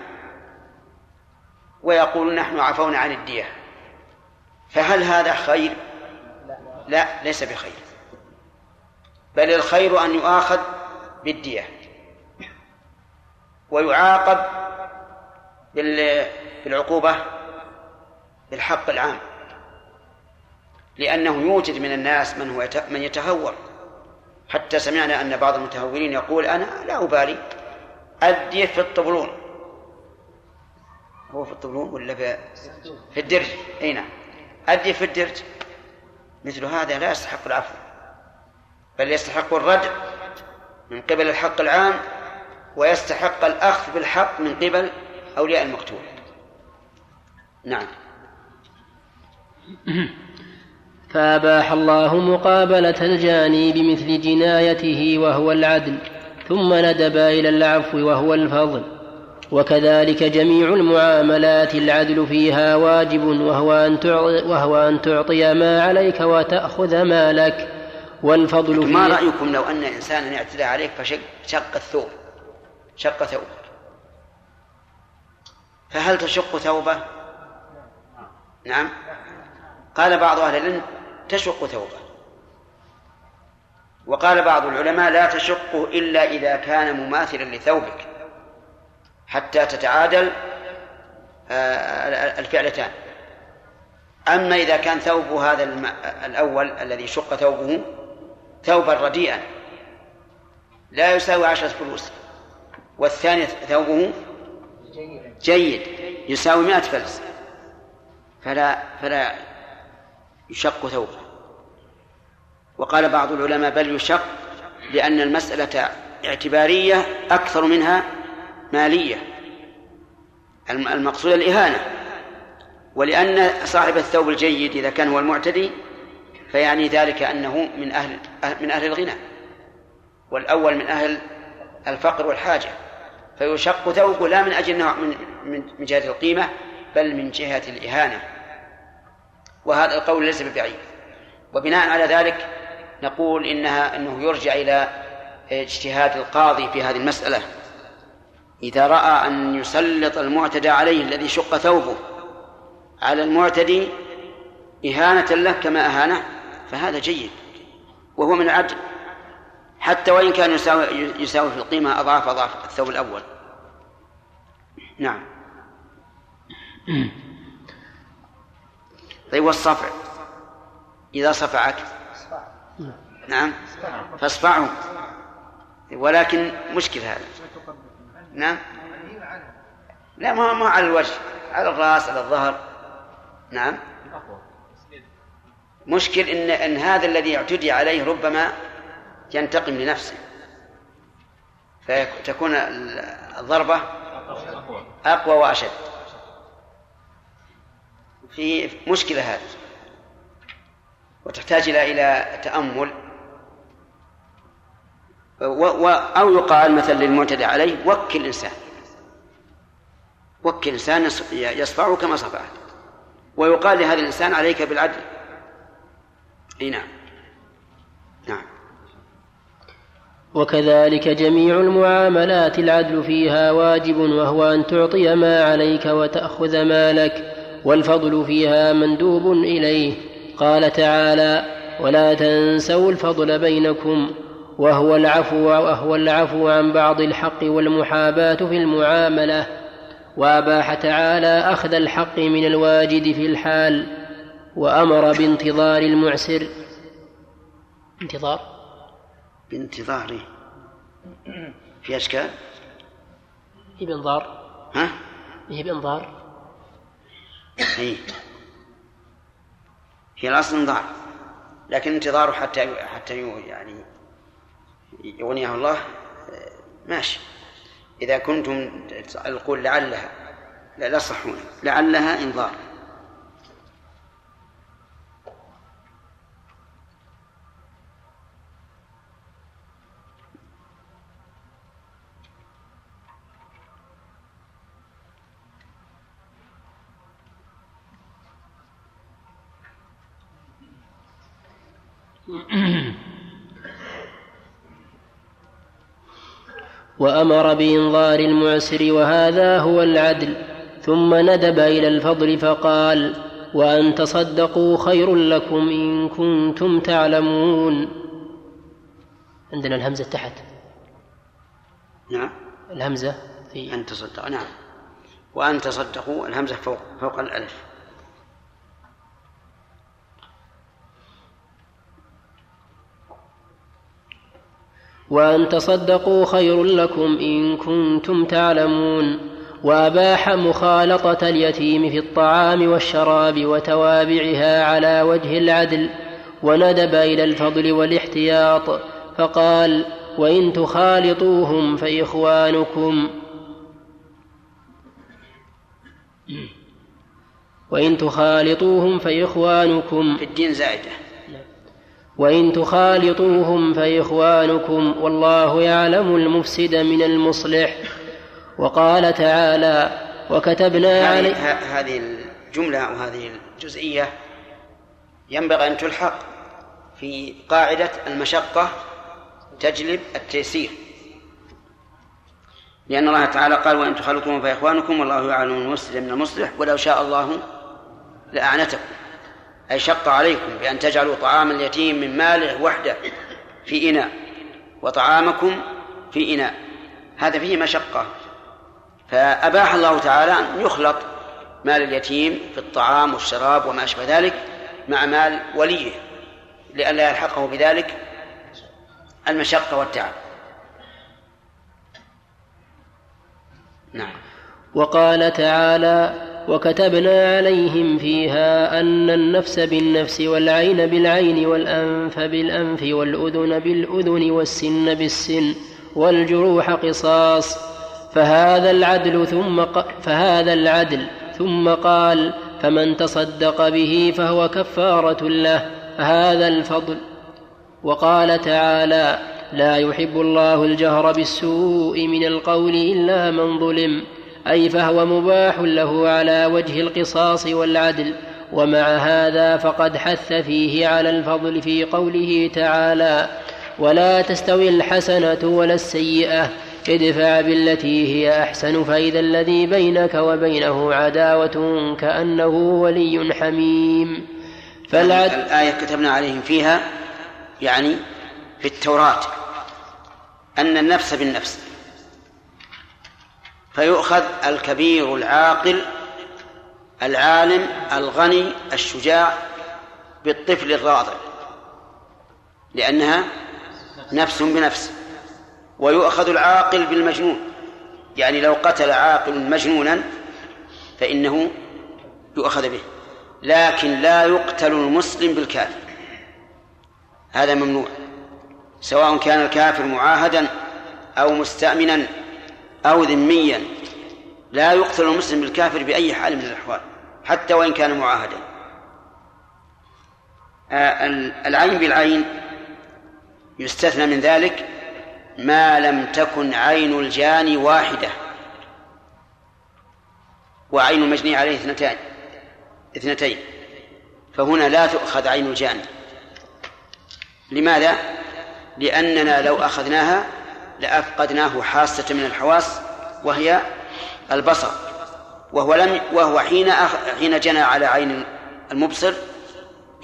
ويقول نحن عفونا عن الدية فهل هذا خير؟ لا ليس بخير بل الخير أن يؤاخذ بالدية ويعاقب بالعقوبة بالحق العام. لأنه يوجد من الناس من هو من يتهور. حتى سمعنا أن بعض المتهورين يقول أنا لا أبالي. أدي في الطبلون. هو في الطبلون ولا في؟ الدرج. أي نعم. أدي في الدرج. مثل هذا لا يستحق العفو. بل يستحق الردع من قبل الحق العام ويستحق الأخذ بالحق من قبل أولياء المقتول. نعم. فأباح الله مقابلة الجاني بمثل جنايته وهو العدل ثم ندب إلى العفو وهو الفضل. وكذلك جميع المعاملات العدل فيها واجب وهو أن تعطي, وهو أن تعطي ما عليك وتأخذ ما لك. والفضل ما رأيكم لو أن إنسانا اعتدى عليك فشق شق الثوب شق ثوبك؟ فهل تشق ثوبه؟ نعم. قال بعض أهل العلم تشق ثوبه. وقال بعض العلماء لا تشقه إلا إذا كان مماثلا لثوبك حتى تتعادل آه، الفعلتان. أما إذا كان ثوب هذا الأول الذي شق ثوبه ثوبا رديئا لا يساوي عشرة فلوس والثاني ثوبه جيد يساوي مئة فلس. فلا فلا يشق ثوبه. وقال بعض العلماء بل يشق لأن المسألة اعتبارية أكثر منها مالية. الم- المقصود الإهانة. ولأن صاحب الثوب الجيد إذا كان هو المعتدي فيعني ذلك أنه من أهل من أهل الغنى. والأول من أهل الفقر والحاجة. فيشق ثوبه لا من أجل من من جهة القيمة بل من جهة الإهانة. وهذا القول ليس ببعيد. وبناء على ذلك نقول إنها أنه يرجع إلى اجتهاد القاضي في هذه المسألة. إذا رأى أن يسلط المعتدى عليه الذي شق ثوبه على المعتدي إهانة له كما أهانه فهذا جيد وهو من العدل. حتى وإن كان يساوي, يساوي في القيمة أضعاف أضعاف الثوب الأول. نعم. طيب والصفع؟ إذا صفعك نعم. فاصفعه ولكن مشكل هذا. نعم. لا ما ما على الوجه. على الرأس على الظهر. نعم. مشكل إن إن هذا الذي اعتدي عليه ربما ينتقم لنفسه. فتكون الضربة أقوى وأشد. في مشكلة هذه. وتحتاج إلى إلى تأمل. و و أو يقال مثلا للمعتدى عليه وكل إنسان. وكل إنسان يصفعه كما صفعت ويقال لهذا الإنسان عليك بالعدل. أي نعم. نعم. وكذلك جميع المعاملات العدل فيها واجب وهو أن تعطي ما عليك وتأخذ ما لك. والفضل فيها مندوب إليه. قال تعالى ولا تنسوا الفضل بينكم وهو العفو وهو العفو عن بعض الحق والمحاباة في المعاملة. وأباح تعالى أخذ الحق من الواجد في الحال وأمر بانتظار المعسر. انتظار؟ بانتظاره في أشكال؟ هي بانظار ها؟ هي بانظار هي هي الأصل انظار. لكن انتظاره حتى حتى يعني يغنيه الله ماشي. إذا كنتم القول لعلها لا لا صحون لعلها انظار. وامر بإنظار المعسر وهذا هو العدل ثم ندب إلى الفضل فقال وأن تصدقوا خير لكم إن كنتم تعلمون. عندنا الهمزة تحت. نعم. الهمزة في أن تصدق نعم. وأن تصدقوا الهمزة فوق فوق الألف. وأن تصدقوا خير لكم إن كنتم تعلمون وأباح مخالطة اليتيم في الطعام والشراب وتوابعها على وجه العدل وندب إلى الفضل والاحتياط فقال وإن تخالطوهم فإخوانكم وإن تخالطوهم فإخوانكم في الدين زائدة. وإن تخالطوهم فإخوانكم والله يعلم المفسد من المصلح. وقال تعالى وكتبنا عليه هذه الجملة أو هذه الجزئية ينبغي أن تلحق في قاعدة المشقة تجلب التيسير. لأن الله تعالى قال وإن تخالطوهم فإخوانكم والله يعلم المفسد من المصلح. ولو شاء الله لأعنتكم. أي شق عليكم بأن تجعلوا طعام اليتيم من ماله وحده في إناء وطعامكم في إناء. هذا فيه مشقة. فأباح الله تعالى أن يخلط مال اليتيم في الطعام والشراب وما أشبه ذلك مع مال وليه لئلا يلحقه بذلك المشقة والتعب. نعم. وقال تعالى وكتبنا عليهم فيها أن النفس بالنفس والعين بالعين والأنف بالأنف والأذن بالأذن والسن بالسن والجروح قصاص فهذا العدل ثم فهذا العدل ثم قال فمن تصدق به فهو كفارة له هذا الفضل وقال تعالى لا يحب الله الجهر بالسوء من القول إلا من ظلم أي فهو مباح له على وجه القصاص والعدل ومع هذا فقد حث فيه على الفضل في قوله تعالى ولا تستوي الحسنة ولا السيئة ادفع بالتي هي أحسن فإذا الذي بينك وبينه عداوة كأنه ولي حميم. فالعد... الآية كتبنا عليهم فيها يعني في التوراة أن النفس بالنفس. فيؤخذ الكبير العاقل العالم الغني الشجاع بالطفل الراضع لأنها نفس بنفس ويؤخذ العاقل بالمجنون. يعني لو قتل عاقل مجنونا فإنه يؤخذ به لكن لا يقتل المسلم بالكافر. هذا ممنوع سواء كان الكافر معاهدا أو مستأمنا. أو ذميا. لا يقتل المسلم بالكافر بأي حال من الأحوال حتى وإن كان معاهدا. آه، العين بالعين يستثنى من ذلك ما لم تكن عين الجاني واحدة. وعين المجني عليه اثنتان اثنتين. فهنا لا تؤخذ عين الجاني لماذا؟ لأننا لو أخذناها لأفقدناه حاسة من الحواس وهي البصر. وهو لم وهو حين حين جنى على عين المبصر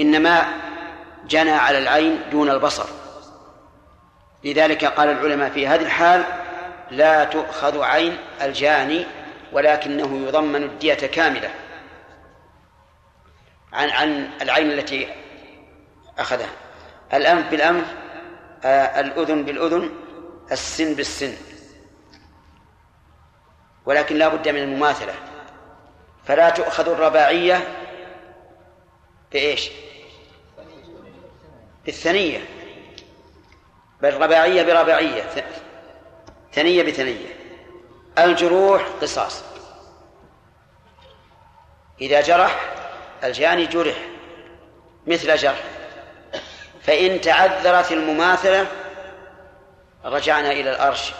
إنما جنى على العين دون البصر. لذلك قال العلماء في هذه الحال لا تؤخذ عين الجاني ولكنه يضمن الدية كاملة. عن عن العين التي أخذها. الأنف بالأنف آه الأذن بالأذن السن بالسن. ولكن لا بد من المماثلة. فلا تؤخذ الرباعية بإيش؟ بالثنية. بل رباعية برباعية. ثنية بثنية. الجروح قصاص. إذا جرح الجاني جرح. مثل جرح. فإن تعذرت المماثلة رجعنا إلى الأرش.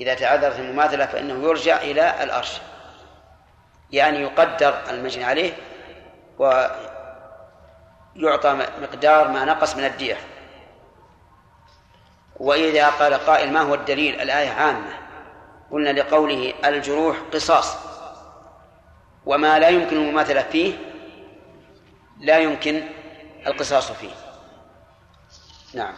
إذا تعذرت المماثلة فإنه يرجع إلى الأرش. يعني يقدر المجني عليه ويعطى مقدار ما نقص من الدية. وإذا قال قائل ما هو الدليل؟ الآية عامة. قلنا لقوله الجروح قصاص. وما لا يمكن المماثلة فيه لا يمكن القصاص فيه. نعم.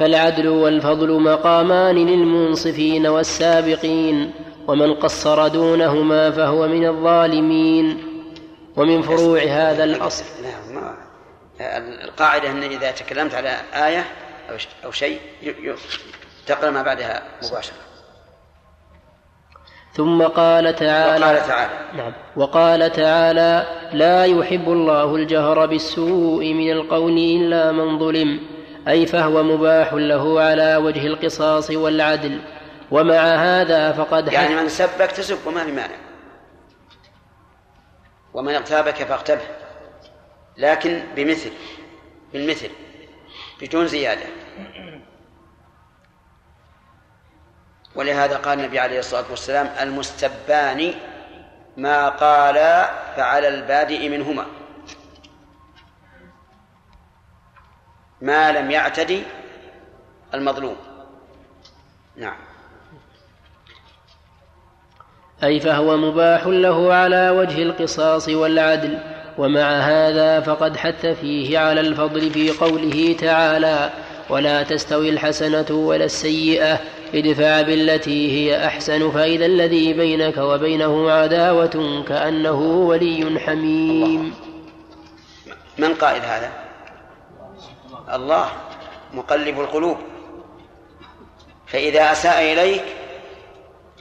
فالعدل والفضل مقامان للمنصفين والسابقين ومن قصر دونهما فهو من الظالمين. ومن فروع هذا الأصل نعم القاعدة أن إذا تكلمت على آية أو شيء تقرأ ما بعدها مباشرة. ثم قال تعالى وقال تعالى. نعم. وقال تعالى لا يحب الله الجهر بالسوء من القول إلا من ظلم. أي فهو مباح له على وجه القصاص والعدل. ومع هذا فقد يعني من سبك تسب وما في مانع. ومن اغتابك فاغتبه. لكن بمثل بالمثل بدون زيادة. ولهذا قال النبي عليه الصلاة والسلام المستبان ما قال فعلى البادئ منهما. ما لم يعتدي المظلوم. نعم. أي فهو مباح له على وجه القصاص والعدل ومع هذا فقد حث فيه على الفضل في قوله تعالى ولا تستوي الحسنة ولا السيئة ادفع بالتي هي أحسن فإذا الذي بينك وبينه عداوة كأنه ولي حميم. من قائل هذا؟ الله مقلب القلوب. فإذا أساء إليك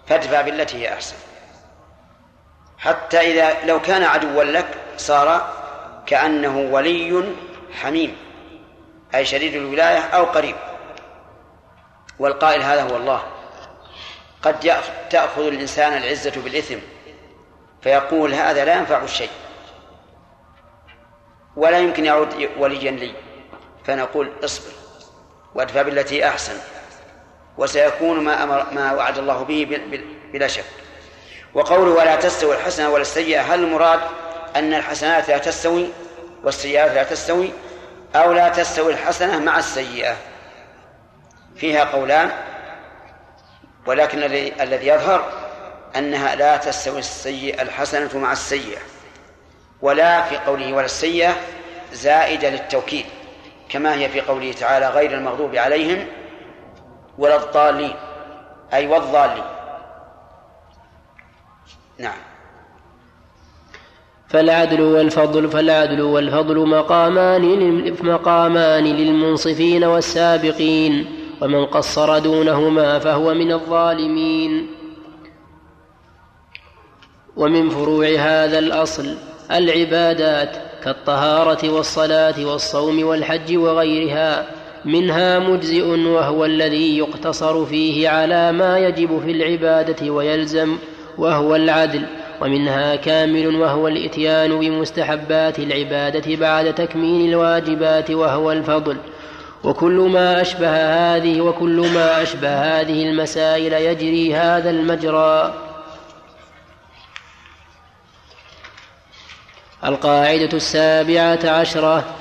فادفع بالتي هي أحسن. حتى إذا لو كان عدوا لك صار كأنه ولي حميم أي شديد الولاية أو قريب. والقائل هذا هو الله. قد تأخذ الإنسان العزة بالإثم فيقول هذا لا ينفع الشيء. ولا يمكن يعود وليا لي. فنقول اصبر وادفع بالتي أحسن وسيكون ما أمر ما وعد الله به بلا شك. وقوله ولا تستوي الحسنة ولا السيئة هل المراد أن الحسنات لا تستوي والسيئات لا تستوي أو لا تستوي الحسنة مع السيئة؟ فيها قولان ولكن الذي يظهر أنها لا تستوي السيئة الحسنة مع السيئة ولا في قوله ولا السيئة زائدة للتوكيد. كما هي في قوله تعالى غير المغضوب عليهم ولا الضالين أي والضالين. نعم. فالعدل والفضل فالعدل والفضل مقامان مقامان للمنصفين والسابقين ومن قصر دونهما فهو من الظالمين. ومن فروع هذا الأصل العبادات كالطهارة والصلاة والصوم والحج وغيرها منها مجزئ وهو الذي يقتصر فيه على ما يجب في العبادة ويلزم وهو العدل ومنها كامل وهو الإتيان بمستحبات العبادة بعد تكميل الواجبات وهو الفضل. وكل ما أشبه هذه وكل ما أشبه هذه المسائل يجري هذا المجرى. القاعدة السابعة عشرة.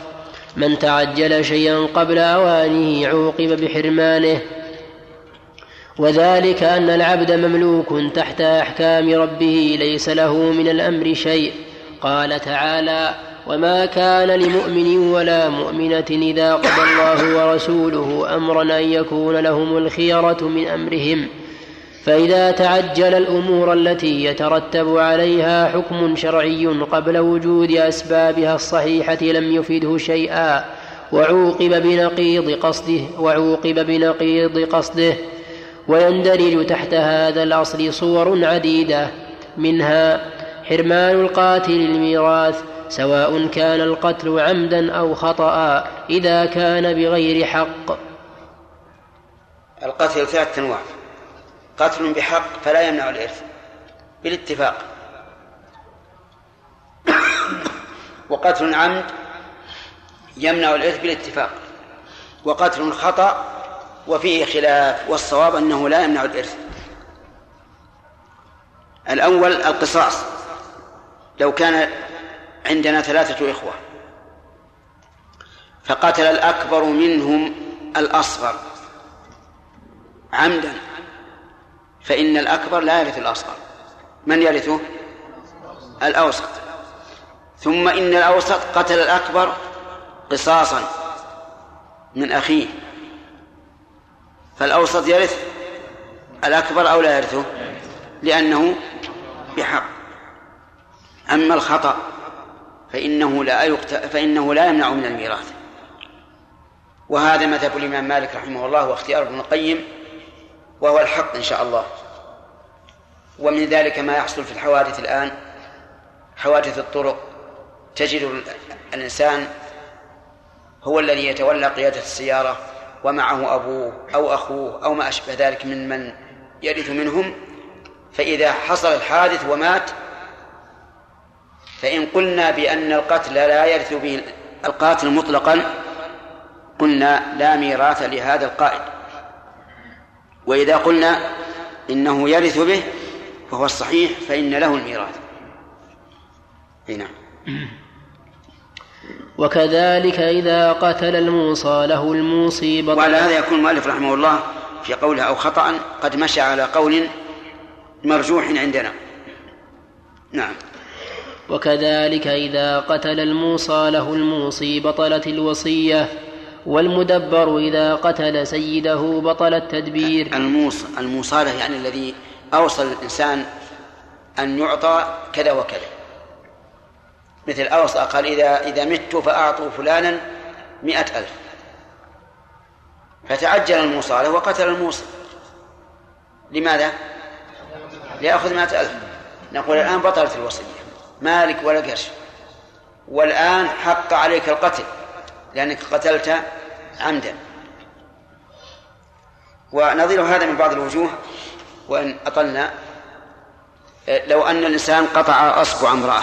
من تعجل شيئا قبل أوانه عوقب بحرمانه. وذلك أن العبد مملوك تحت أحكام ربه ليس له من الأمر شيء. قال تعالى وما كان لمؤمن ولا مؤمنة إذا قضى الله ورسوله أمرا أن يكون لهم الخيرة من أمرهم. فإذا تعجل الأمور التي يترتب عليها حكم شرعي قبل وجود أسبابها الصحيحة لم يفده شيئا وعوقب بنقيض قصده وعوقب بنقيض قصده ويندرج تحت هذا الأصل صور عديدة منها حرمان القاتل الميراث سواء كان القتل عمدا أو خطأ إذا كان بغير حق. القتل ثلاثة أنواع. قتل بحق فلا يمنع الإرث بالاتفاق. وقتل عمد يمنع الإرث بالاتفاق. وقتل خطأ وفيه خلاف والصواب أنه لا يمنع الإرث. الأول القصاص. لو كان عندنا ثلاثة إخوة فقتل الأكبر منهم الأصغر عمدا. فإن الأكبر لا يرث الأصغر. من يرثه؟ الأوسط. ثم إن الأوسط قتل الأكبر قصاصا من أخيه. فالأوسط يرث الأكبر أو لا يرثه؟ لأنه بحق. أما الخطأ فإنه لا. فإنه لا يمنع من الميراث. وهذا مذهب الإمام مالك رحمه الله واختيار ابن القيم وهو الحق إن شاء الله. ومن ذلك ما يحصل في الحوادث الآن حوادث الطرق. تجد الإنسان هو الذي يتولى قيادة السيارة ومعه أبوه أو أخوه أو ما أشبه ذلك من من يرث منهم. فإذا حصل الحادث ومات فإن قلنا بأن القتل لا يرث به القاتل مطلقا قلنا لا ميراث لهذا القائد. وإذا قلنا إنه يرث به فهو الصحيح فإن له الميراث. نعم. وكذلك إذا قتل الموصى له الموصي بطل وعلى هذا يكون المؤلف رحمه الله في قوله أو خطأ قد مشى على قول مرجوح عندنا. نعم. وكذلك إذا قتل الموصى له الموصي بطلت الوصية. والمدبر إذا قتل سيده بطل التدبير. الموص الموصلة يعني الذي أوصل الإنسان أن يعطى كذا وكذا. مثل أوصى قال إذا إذا مت فأعطوا فلانا مئة ألف. فتعجل الموصلة وقتل الموصل. لماذا؟ ليأخذ مئة ألف. نقول الآن بطلت الوصية. مالك ولا قرش. والآن حق عليك القتل. لأنك قتلت عمدا. ونظير هذا من بعض الوجوه وإن أطلنا لو أن الإنسان قطع أصبع امرأة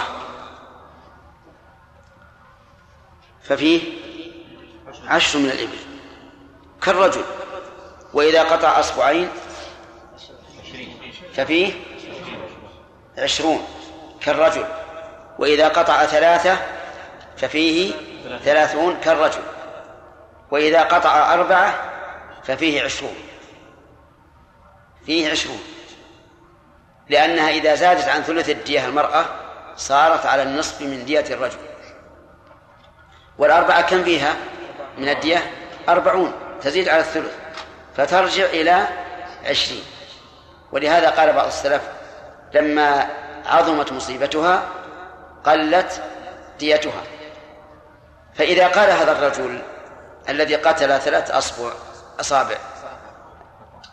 ففيه عشر من الإبل كالرجل. وإذا قطع أصبعين ففيه عشرون كالرجل. وإذا قطع ثلاثة ففيه ثلاثون كالرجل. وإذا قطع أربعة ففيه عشرون. فيه عشرون. لأنها إذا زادت عن ثلث الدية المرأة صارت على النصف من دية الرجل. والأربعة كم فيها؟ من الدية؟ أربعون. تزيد على الثلث. فترجع إلى عشرين. ولهذا قال بعض السلف لما عظمت مصيبتها قلت ديتها. فإذا قال هذا الرجل الذي قتل ثلاث أصبع أصابع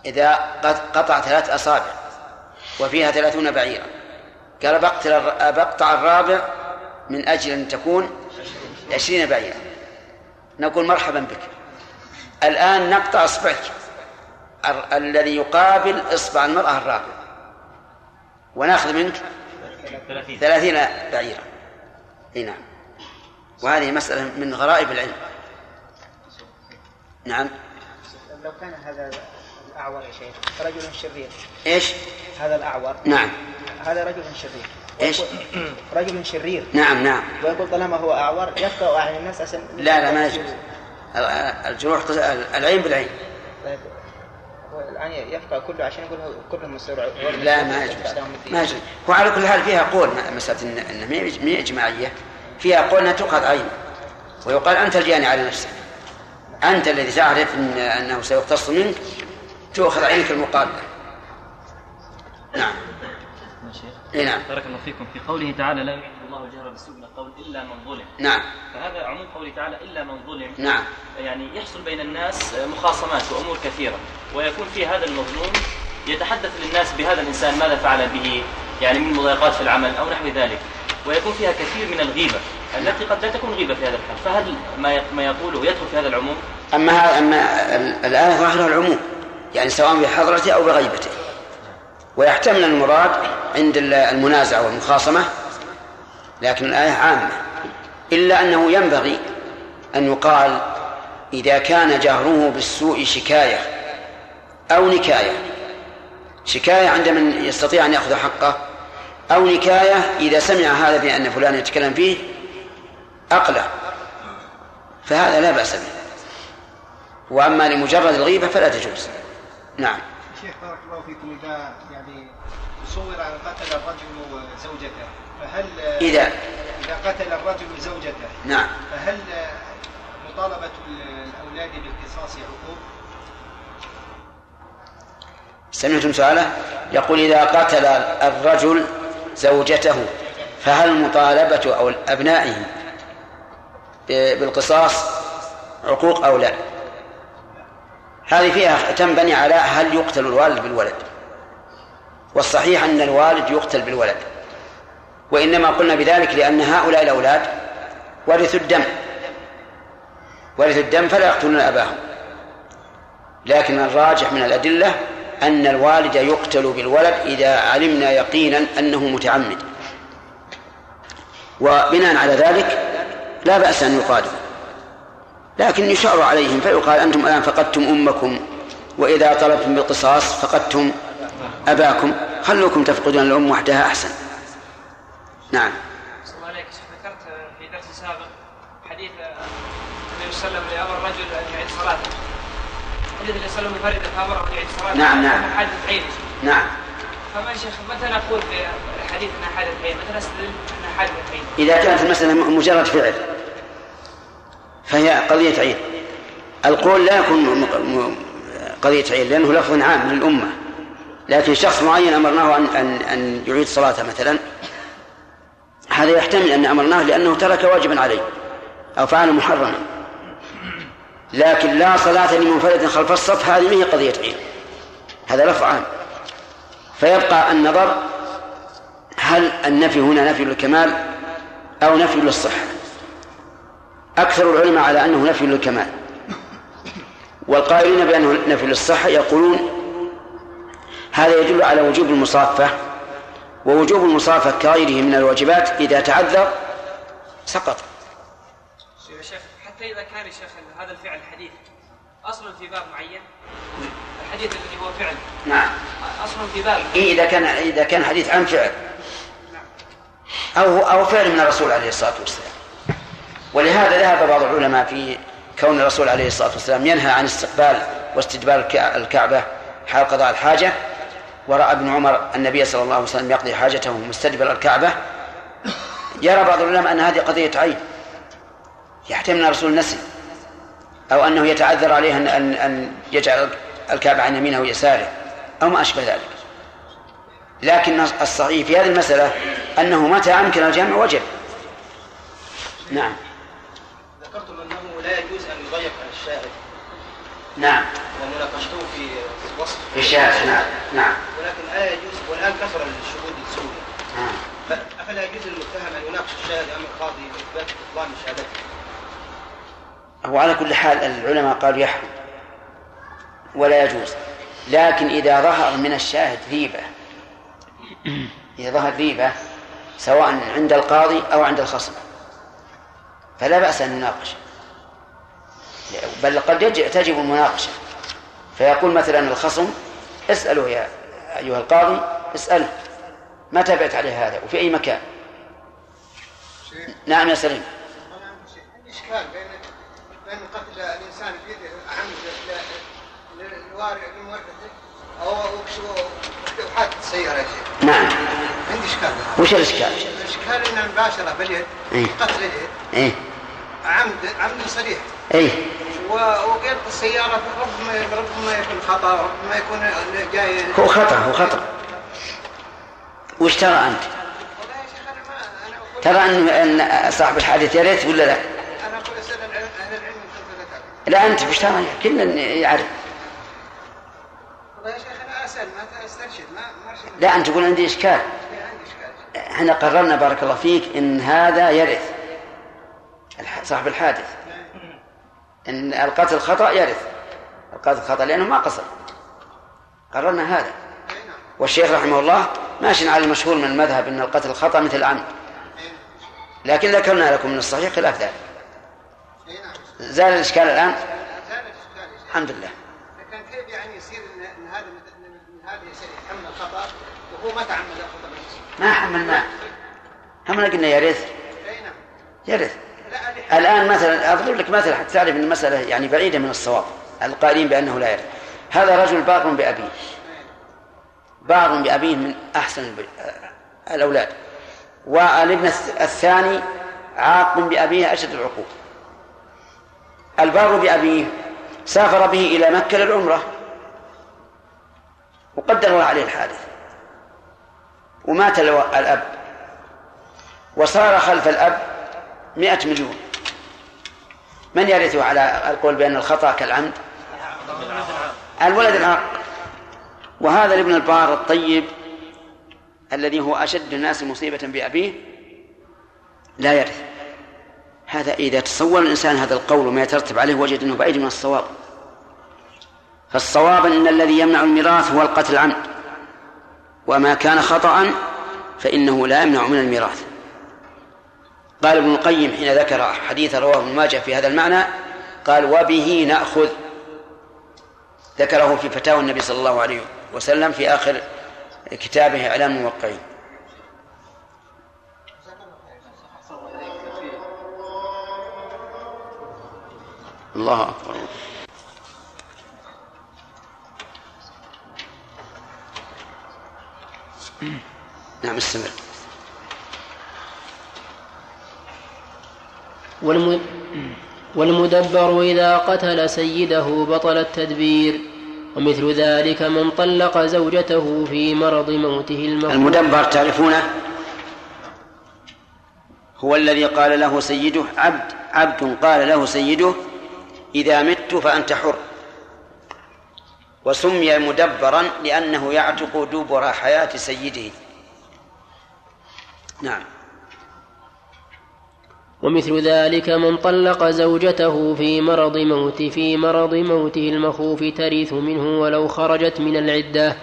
إذا قطع ثلاث أصابع وفيها ثلاثون بعيرا قال بقتل بقطع الرابع من أجل أن تكون عشرين بعيرا. نقول مرحبا بك. الآن نقطع إصبعك الذي يقابل إصبع المرأة الرابع ونأخذ منك ثلاثين. بعيرا. نعم. وهذه مسألة من غرائب العلم. نعم. لو كان هذا الأعور يا شيخ رجل شرير. إيش؟ هذا الأعور. نعم. هذا رجل شرير. إيش؟ رجل شرير. نعم نعم. ويقول طالما هو أعور يفقه عن الناس عشان لا لا ما يجوز. الجروح العين بالعين. طيب الآن يفقه كله عشان يقول كله مستوعب لا ما يجوز. ما يجوز. وعلى كل حال فيها قول ما هي إجماعية. فيها قول أنها تؤخذ عين ويقال أنت الجاني على نفسك. أنت الذي تعرف إن أنه سيقتص منك. تؤخذ عينك المقابلة. نعم. إيه نعم. بارك الله فيكم. في قوله تعالى لا يحب الله الجهر بالسوء من القول إلا من ظلم. نعم. فهذا عموم قوله تعالى إلا من ظلم. نعم. يعني يحصل بين الناس مخاصمات وأمور كثيرة. ويكون في هذا المظلوم يتحدث للناس بهذا الإنسان ماذا فعل به يعني من مضايقات في العمل أو نحو ذلك. ويكون فيها كثير من الغيبة. التي قد لا تكون غيبة في هذا الحال فهل ما ما يقوله يدخل في هذا العموم؟ أما أما الايه ظاهرها العموم يعني سواء بحضرته أو بغيبته. ويحتمل المراد عند المنازعة والمخاصمة لكن الايه عامة. إلا أنه ينبغي أن يقال إذا كان جهره بالسوء شكاية أو نكاية. شكاية عند من يستطيع أن يأخذ حقه أو نكاية إذا سمع هذا بأن فلان يتكلم فيه أقلع. فهذا لا بأس به. وأما لمجرد الغيبة فلا تجوز. نعم. شيخ بارك الله فيكم إذا يعني صور أن قتل الرجل زوجته فهل إذا إذا قتل الرجل زوجته نعم. فهل مطالبة الأولاد بالقصاص عقوق؟ سمعتم سؤاله؟ يقول إذا قتل الرجل زوجته فهل مطالبة أو أبنائه بالقصاص عقوق أو لا. هذه فيها تنبني على هل يقتل الوالد بالولد. والصحيح أن الوالد يقتل بالولد. وإنما قلنا بذلك لأن هؤلاء الأولاد ورثوا الدم. ورثوا الدم فلا يقتلون أباهم. لكن الراجح من الأدلة أن الوالد يقتل بالولد إذا علمنا يقينا أنه متعمد. وبناء على ذلك لا بأس أن يقادوا لكن يشار عليهم فيقال أنتم الآن فقدتم أمكم وإذا طلبتم بالقصاص فقدتم أباكم. خلوكم تفقدون الأم وحدها أحسن. نعم. الله عليك. ذكرت في درس سابق حديث النبي صلى الله عليه وسلم لأمر الرجل أن يعيد صلاته. حديث النبي صلى الله عليه وسلم فأمره أن يعيد صلاته. نعم نعم. حادث عين نعم. فما شيخ متى نقول في حديث انها حادث عين؟ متى نستدل انها حادث عين؟ إذا كانت المسألة مجرد فعل. فهي قضية عين القول لا يكون قضية عين لأنه لفظ عام للأمة. لكن شخص معين أمرناه أن أن أن يعيد صلاته مثلا. هذا يحتمل أن أمرناه لأنه ترك واجبا عليه أو فعل محرما. لكن لا صلاة لمنفرد خلف الصف هذه ما هي قضية عين هذا لفظ عام. فيبقى النظر هل النفي هنا نفي للكمال أو نفي للصحة. أكثر العلماء على أنه نفي للكمال. والقائلين بأنه نفي للصحة يقولون هذا يدل على وجوب المصافة ووجوب المصافة كغيره من الواجبات إذا تعذر سقط. شيخ حتى إذا كان شيخ هذا الفعل حديث أصلا في باب معين؟ الحديث الذي هو فعل. نعم. أصلا في باب إيه إذا كان إذا كان حديث عن فعل. أو أو فعل من الرسول عليه الصلاة والسلام. ولهذا ذهب بعض العلماء في كون الرسول عليه الصلاة والسلام ينهى عن استقبال واستدبار الكع- الكعبة حال قضاء الحاجة. ورأى ابن عمر النبي صلى الله عليه وسلم يقضي حاجته مستدبر الكعبة. يرى بعض العلماء أن هذه قضية عين يحتمل أن الرسول نسي أو أنه يتعذر عليه أن أن أن يجعل الكعبة عن يمينه ويساره أو ما أشبه ذلك. لكن الصحيح في هذه المسألة أنه متى أمكن الجمع وجب. نعم. لا يجوز أن يضيق على الشاهد نعم. ومناقشته في وصف في الشاهد نعم نعم. ولكن لا يجوز والآن كثر الشهود السوري نعم. فافلا يجوز للمتهم أن يناقش الشاهد امام القاضي باثبات بطلان شهادته هو على كل حال العلماء قالوا يحرم. ولا يجوز. لكن إذا ظهر من الشاهد ريبة إذا ظهر ريبة سواء عند القاضي أو عند الخصم فلا بأس أن نناقش بل قد يج- تجب المناقشة. فيقول مثلا الخصم اسأله يا أيها القاضي اسأله متى بعت عليه هذا؟ وفي أي مكان؟ نعم يا سليم. إشكال بين بين قتل الإنسان بيده عمد للوارث لمورثته أو حادث سيارة يا شيخ نعم. عندي إشكال. وش الإشكال؟ الاشكال ان المباشره باليد إيه. قتل اليد إيه. عمد عمد صريح. إيه. و- وقيادة السيارة ربما ربما يكون خطأ ربما يكون جاي. هو خطأ هو خطأ. وش ترى أنت؟ ترى أن أن صاحب الحادث يرث ولا لا؟ أنا أقول أسأل العلم أهل العلم لا أنت وش ترى؟ كلنا يعرف. والله يا شيخ أنا أسأل ما أسترشد ما لا أنت تقول عندي إشكال. عندي إشكال. إحنا قررنا بارك الله فيك إن هذا يرث صاحب الحادث. إن القتل خطأ يرث. القتل خطأ لأنه ما قصر. قررنا هذا. والشيخ رحمه الله ماشي على المشهور من المذهب إن القتل خطأ مثل العمد لكن ذكرنا لكم من الصحيح خلاف ذلك. زال الإشكال الآن؟ الحمد لله. لكن كيف يعني يصير إن هذا وهو ما تعمد نفسه ما حملناه همنا قلنا يرث. نعم. يرث. الآن مثلا أضرب لك مثل حتى تعرف أن المسألة يعني بعيدة من الصواب القائلين بأنه لا يرث هذا رجل بار بأبيه. بار بأبيه من أحسن الب- الأولاد. والابن الث- الثاني عاق بأبيه أشد العقوق. البار بأبيه سافر به إلى مكة للعمرة. وقدر الله عليه الحادث. ومات الأب. وصار خلف الأب مئة مليون. من يرثه على القول بأن الخطأ كالعمد؟ الولد العاق. وهذا الابن البار الطيب الذي هو أشد الناس مصيبة بأبيه لا يرث. هذا إذا تصور الإنسان هذا القول وما يترتب عليه وجد أنه بعيد من الصواب. فالصواب أن الذي يمنع الميراث هو القتل عمد وما كان خطأ فإنه لا يمنع من الميراث. قال ابن القيم حين ذكر حديث رواه ابن ماجه في هذا المعنى قال وبه نأخذ. ذكره في فتاوى النبي صلى الله عليه وسلم في آخر كتابه إعلام الموقعين. الله أكبر. نعم استمر. والم... والمدبر إذا قتل سيده بطل التدبير ومثل ذلك من طلق زوجته في مرض موته المفروض المدبر تعرفونه؟ هو الذي قال له سيده عبد عبد قال له سيده إذا مت فأنت حر. وسمي مدبرا لأنه يعتق دبر حياة سيده. نعم. ومثل ذلك من طلق زوجته في مرض موت في مرض موته المخوف ترث منه ولو خرجت من العدة.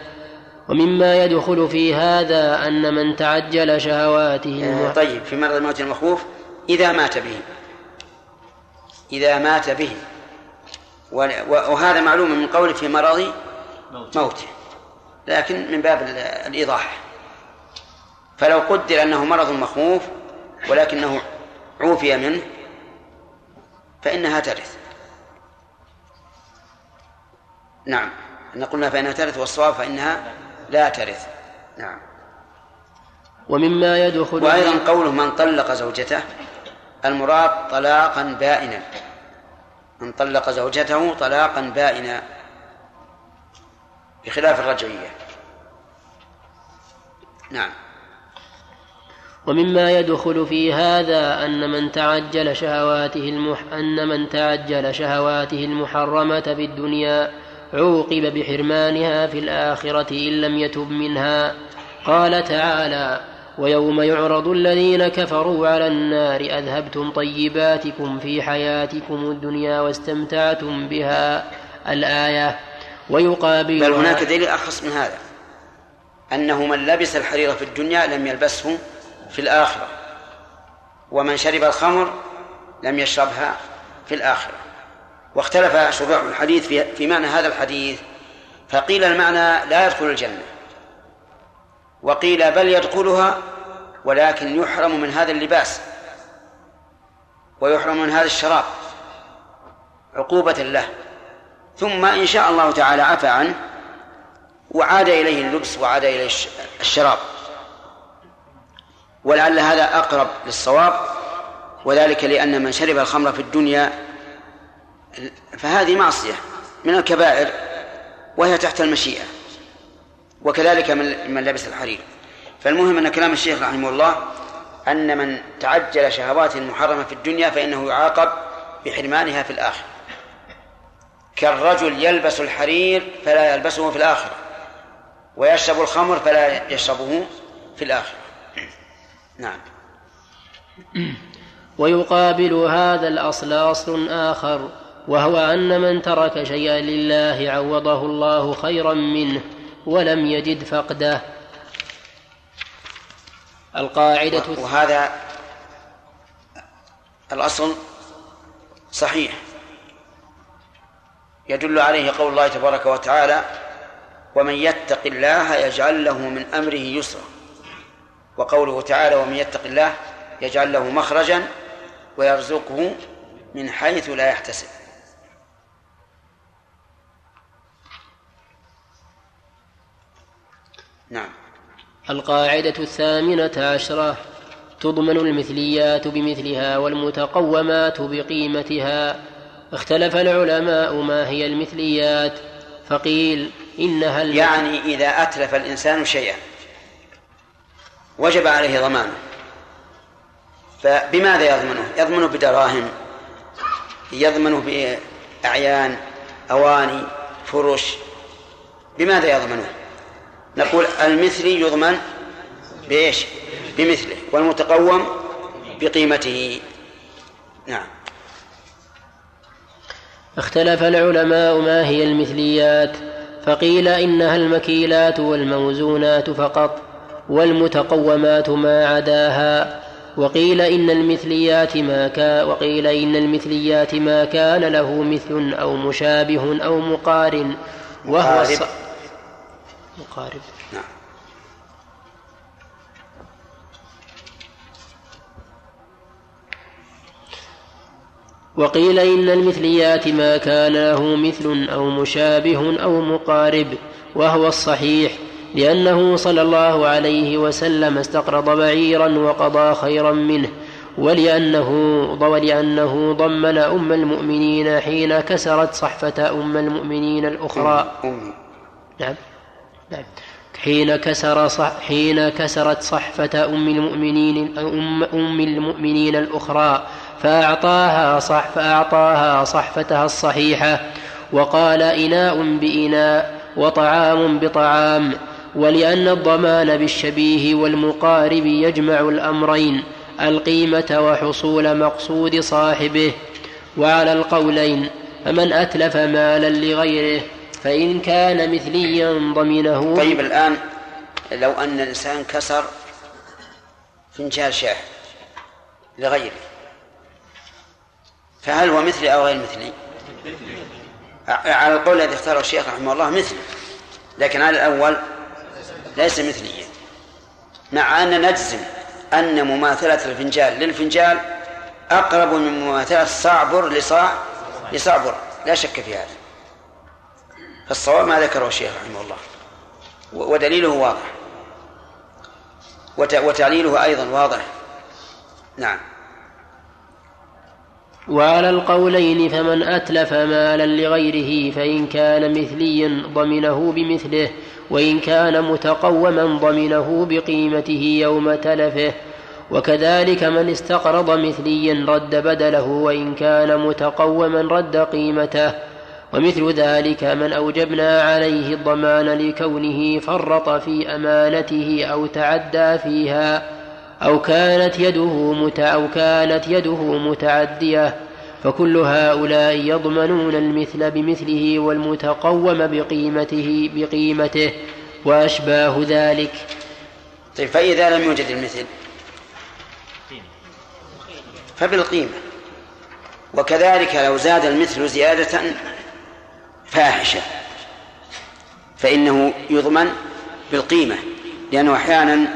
ومما يدخل في هذا أن من تعجل شهواته آه طيب في مرض الموت المخوف إذا مات به. إذا مات به. وهذا معلوم من قوله في مرض موته. لكن من باب الإيضاح. فلو قدر أنه مرض مخوف ولكنه عوفي منه فإنها ترث. نعم إن قلنا فإنها ترث والصواب فإنها لا ترث. نعم. ومما يدخل وأيضا قوله من طلق زوجته المراد طلاقا بائنا. من طلق زوجته طلاقا بائنا بخلاف الرجعية. نعم. ومما يدخل في هذا أن من تعجل شهواته المح... أن من تعجل شهواته المحرمة في الدنيا عوقب بحرمانها في الآخرة إن لم يتب منها. قال تعالى ويوم يعرض الذين كفروا على النار أذهبتم طيباتكم في حياتكم الدنيا واستمتعتم بها الآية. ويقابل بل هناك دليل أخص من هذا. أنه من لبس الحرير في الدنيا لم يلبسه في الآخرة. ومن شرب الخمر لم يشربها في الآخرة. واختلف شراح الحديث في, في معنى هذا الحديث فقيل المعنى لا يدخل الجنة. وقيل بل يدخلها ولكن يحرم من هذا اللباس. ويحرم من هذا الشراب. عقوبة له. ثم إن شاء الله تعالى عفى عنه وعاد إليه اللبس وعاد إليه الشراب. ولعل هذا أقرب للصواب وذلك لأن من شرب الخمر في الدنيا فهذه معصية من الكبائر وهي تحت المشيئة وكذلك من من لبس الحرير. فالمهم أن كلام الشيخ رحمه الله أن من تعجل شهوات محرمة في الدنيا فإنه يعاقب بحرمانها في الآخرة. كالرجل يلبس الحرير فلا يلبسه في الآخرة ويشرب الخمر فلا يشربه في الآخرة. نعم. ويقابل هذا الأصل أصل آخر وهو أن من ترك شيئا لله عوضه الله خيرا منه ولم يجد فقده. القاعدة وهذا الأصل صحيح. يدل عليه قول الله تبارك وتعالى ومن يتق الله يجعل له من أمره يسرا. وقوله تعالى ومن يتق الله يجعل له مخرجا ويرزقه من حيث لا يحتسب. نعم. القاعدة الثامنة عشرة. تضمن المثليات بمثلها والمتقومات بقيمتها. اختلف العلماء ما هي المثليات فقيل إنها يعني إذا أتلف الإنسان شيئا. وجب عليه ضمانه فبماذا يضمنه؟ يضمنه بدراهم يضمنه بأعيان أواني فرش بماذا يضمنه؟ نقول المثلي يضمن بإيش؟ بمثله والمتقوم بقيمته نعم اختلف العلماء ما هي المثليات فقيل إنها المكيلات والموزونات فقط والمتقومات ما عداها وقيل إن المثليات ما كان وقيل إن المثليات ما كان له مثل أو مشابه أو مقارن وهو الص... مقارب. نعم. وقيل إن المثليات ما كان له مثل أو مشابه أو مقارب وهو الصحيح. لأنه صلى الله عليه وسلم استقرض بعيرا وقضى خيرا منه ولأنه ولأنه ضمن أم المؤمنين حين كسرت صحفة أم المؤمنين الأخرى. نعم. نعم. حين كسر صح حين كسرت صحفة أم المؤمنين أم, أم المؤمنين الأخرى فأعطاها صح فأعطاها صحفتها الصحيحة وقال إناء بإناء وطعام بطعام. ولأن الضمان بالشبيه والمقارب يجمع الأمرين القيمة وحصول مقصود صاحبه. وعلى القولين فمن أتلف مالا لغيره فإن كان مثليا ضمنه. طيب الآن لو أن الإنسان كسر فنجان شاي لغيره فهل هو مثلي أو غير مثلي؟ على القول الذي اختاره الشيخ رحمه الله مثلي. لكن على الأول ليس مثليا مع أن نجزم أن مماثلة الفنجال للفنجال أقرب من مماثلة صعبر لصاع لصعبر. لا شك في هذا. فالصواب ما ذكره الشيخ رحمه الله. ودليله واضح. وتعليله أيضا واضح. نعم. وعلى القولين فمن أتلف مالا لغيره فإن كان مثليا ضمنه بمثله. وإن كان متقوما ضمنه بقيمته يوم تلفه. وكذلك من استقرض مثليا رد بدله وإن كان متقوما رد قيمته. ومثل ذلك من أوجبنا عليه الضمان لكونه فرط في أمانته أو تعدى فيها أو كانت يده أو كانت يده متعدية. فكل هؤلاء يضمنون المثل بمثله والمتقوم بقيمته بقيمته وأشباه ذلك. طيب فإذا لم يوجد المثل؟ فبالقيمة. وكذلك لو زاد المثل زيادة فاحشة. فإنه يضمن بالقيمة لأنه أحيانا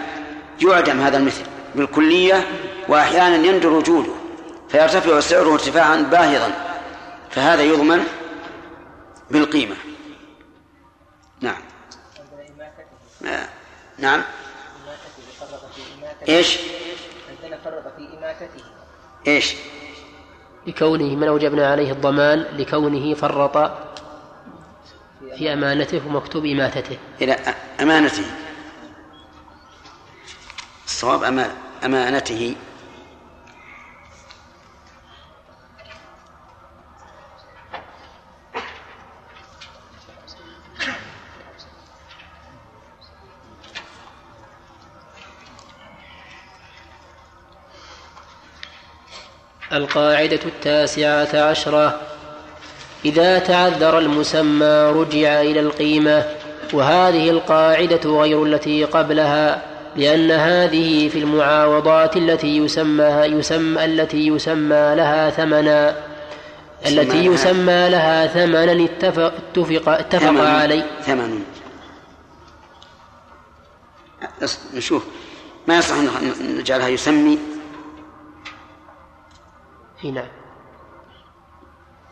يعدم هذا المثل بالكلية وأحيانا يندر وجوده. فيرتفع سعره ارتفاعا باهظا فهذا يضمن بالقيمة. نعم. نعم. إيش؟ عندنا فرط في إماتته إيش؟ لكونه من أوجبنا عليه الضمان لكونه فرط في أمانته ومكتوب إماتته. إلى أمانته. الصواب أمانته. القاعدة التاسعة عشرة. إذا تعذر المسمى رجع إلى القيمة وهذه القاعدة غير التي قبلها لأن هذه في المعاوضات التي يسمى يسمى التي يسمى لها ثمنا. التي يسمى لها ثمنا اتفق اتفق اتفق عليه. ثمن. نشوف. ما يصح أن نجعلها يسمي؟ نعم.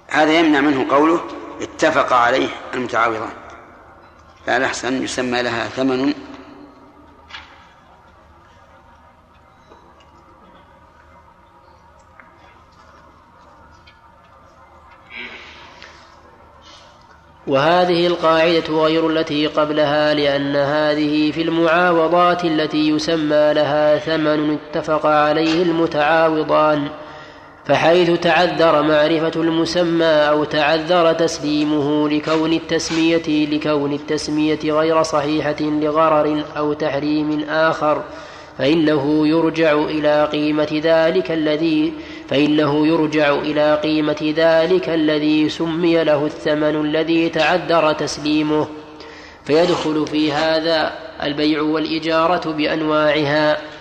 هذا يمنع منه قوله اتفق عليه المتعاوضان. فالأحسن يسمى لها ثمن. وهذه القاعدة غير التي قبلها لأن هذه في المعاوضات التي يسمى لها ثمن اتفق عليه المتعاوضان. فحيث تعذر معرفة المسمى أو تعذر تسليمه لكون التسمية لكون التسمية غير صحيحة لغرر أو تحريم آخر فإنه يرجع إلى قيمة ذلك الذي فإنه يرجع إلى قيمة ذلك الذي سمي له الثمن الذي تعذر تسليمه. فيدخل في هذا البيع والإجارة بأنواعها.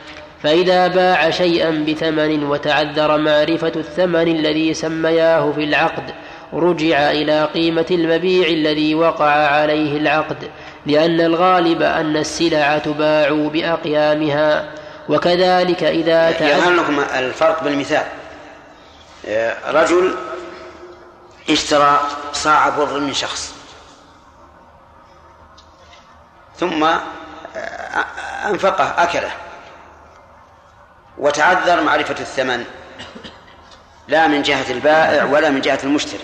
فإذا باع شيئا بثمن وتعذر معرفة الثمن الذي سمياه في العقد رجع إلى قيمة المبيع الذي وقع عليه العقد لأن الغالب أن السلع تباع بأقيامها. وكذلك إذا تعذر لكم الفرق بالمثال. رجل اشترى صاع بر من شخص ثم أنفقه أكله. وتعذر معرفة الثمن. لا من جهة البائع ولا من جهة المشتري.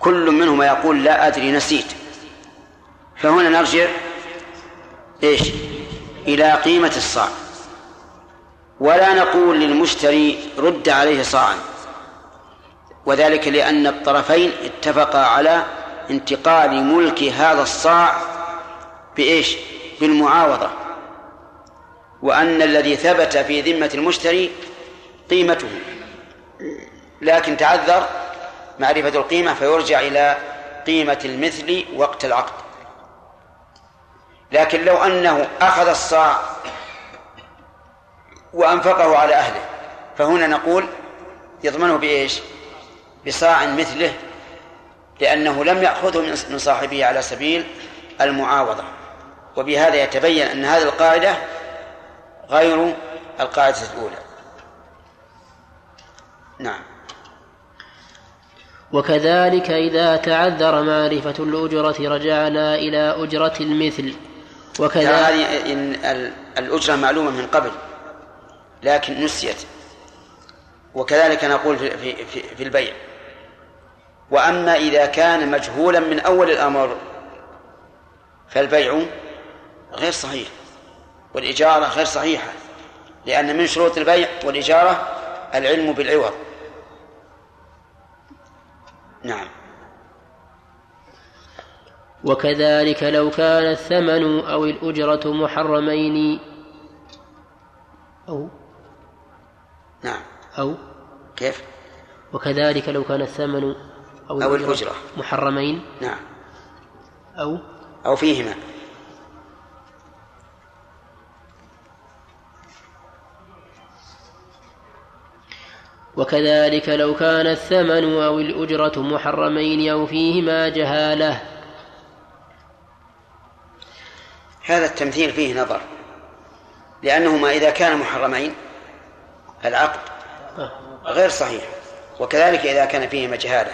كل منهما يقول لا أدري نسيت. فهنا نرجع إيش؟ إلى قيمة الصاع. ولا نقول للمشتري رد عليه صاعا. وذلك لأن الطرفين اتفقا على انتقال ملك هذا الصاع بإيش؟ بالمعاوضة. وأن الذي ثبت في ذمة المشتري قيمته. لكن تعذر معرفة القيمة فيرجع إلى قيمة المثل وقت العقد. لكن لو أنه أخذ الصاع وأنفقه على أهله فهنا نقول يضمنه بإيش؟ بصاع مثله لأنه لم يأخذه من صاحبه على سبيل المعاوضة. وبهذا يتبين أن هذه القاعدة غير القاعدة الأولى. نعم. وكذلك إذا تعذر معرفة الأجرة رجعنا إلى أجرة المثل. وكذلك هذه الأجرة معلومة من قبل لكن نسيت. وكذلك نقول في, في, في البيع. وأما إذا كان مجهولا من أول الأمر فالبيع غير صحيح. والإجارة غير صحيحة لأن من شروط البيع والإجارة العلم بالعوض. نعم. وكذلك لو كان الثمن أو الأجرة محرمين أو نعم. أو كيف؟ وكذلك لو كان الثمن أو, أو الأجرة محرمين نعم. أو أو فيهما. وكذلك لو كان الثمن أو الأجرة محرمين أو فيهما جهالة. هذا التمثيل فيه نظر لأنهما إذا كان محرمين العقد غير صحيح وكذلك إذا كان فيهما جهالة.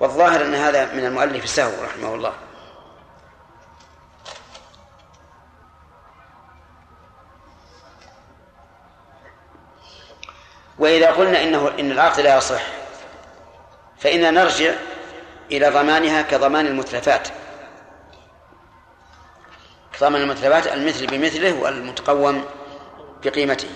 والظاهر أن هذا من المؤلف السهو رحمه الله. وإذا قلنا إنه إن العقد لا يصح فإننا نرجع إلى ضمانها كضمان المتلفات. ضمان المتلفات المثل بمثله والمتقوم بقيمته.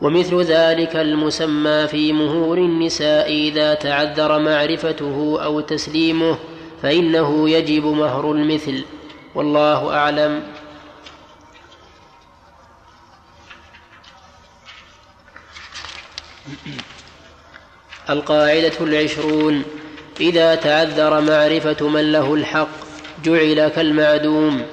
ومثل ذلك المسمى في مهور النساء إذا تعذر معرفته أو تسليمه فإنه يجب مهر المثل. والله أعلم. القاعدة العشرون إذا تعذر معرفة من له الحق جعل كالمعدوم.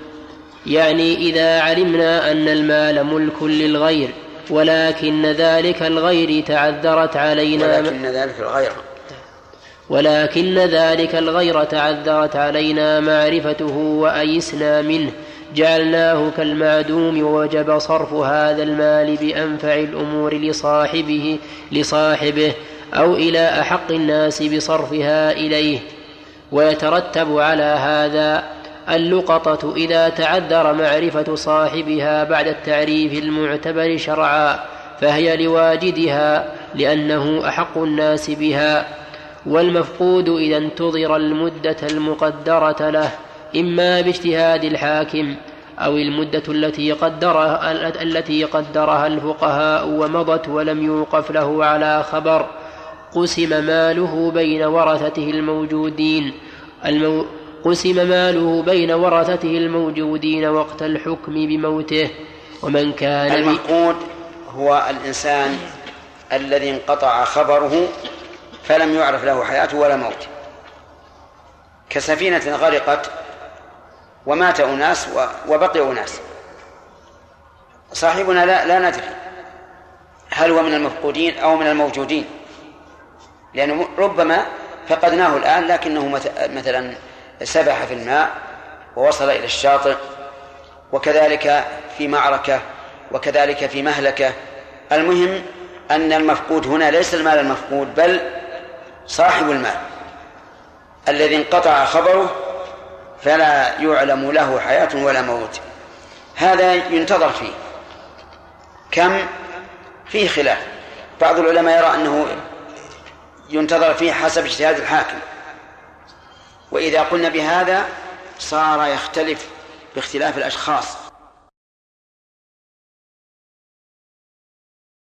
يعني إذا علمنا أن المال ملك للغير ولكن ذلك الغير تعذرت علينا. ولكن ذلك الغير. ولكن ذلك الغير تعذرت علينا معرفته وأيسنا منه. جعلناه كالمعدوم ووجب صرف هذا المال بأنفع الأمور لصاحبه لصاحبه أو إلى أحق الناس بصرفها إليه. ويترتب على هذا اللقطة إذا تعذر معرفة صاحبها بعد التعريف المعتبر شرعا فهي لواجدها لأنه أحق الناس بها. والمفقود إذا انتظر المدة المقدرة له إما باجتهاد الحاكم أو المدة التي قدرها التي قدرها الفقهاء ومضت ولم يوقف له على خبر قسم ماله بين ورثته الموجودين المو قسم ماله بين ورثته الموجودين وقت الحكم بموته ومن كان المفقود هو الإنسان الذي انقطع خبره فلم يعرف له حياته ولا موت. كسفينة غرقت ومات أناس وبقي أناس. صاحبنا لا, لا ندري هل هو من المفقودين أو من الموجودين. لأنه ربما فقدناه الآن لكنه مثلا سبح في الماء ووصل إلى الشاطئ وكذلك في معركة وكذلك في مهلكة. المهم أن المفقود هنا ليس المال المفقود بل صاحب المال. الذي انقطع خبره فلا يعلم له حياة ولا موت. هذا ينتظر فيه. كم؟ فيه خلاف. بعض العلماء يرى أنه ينتظر فيه حسب اجتهاد الحاكم. وإذا قلنا بهذا صار يختلف باختلاف الأشخاص.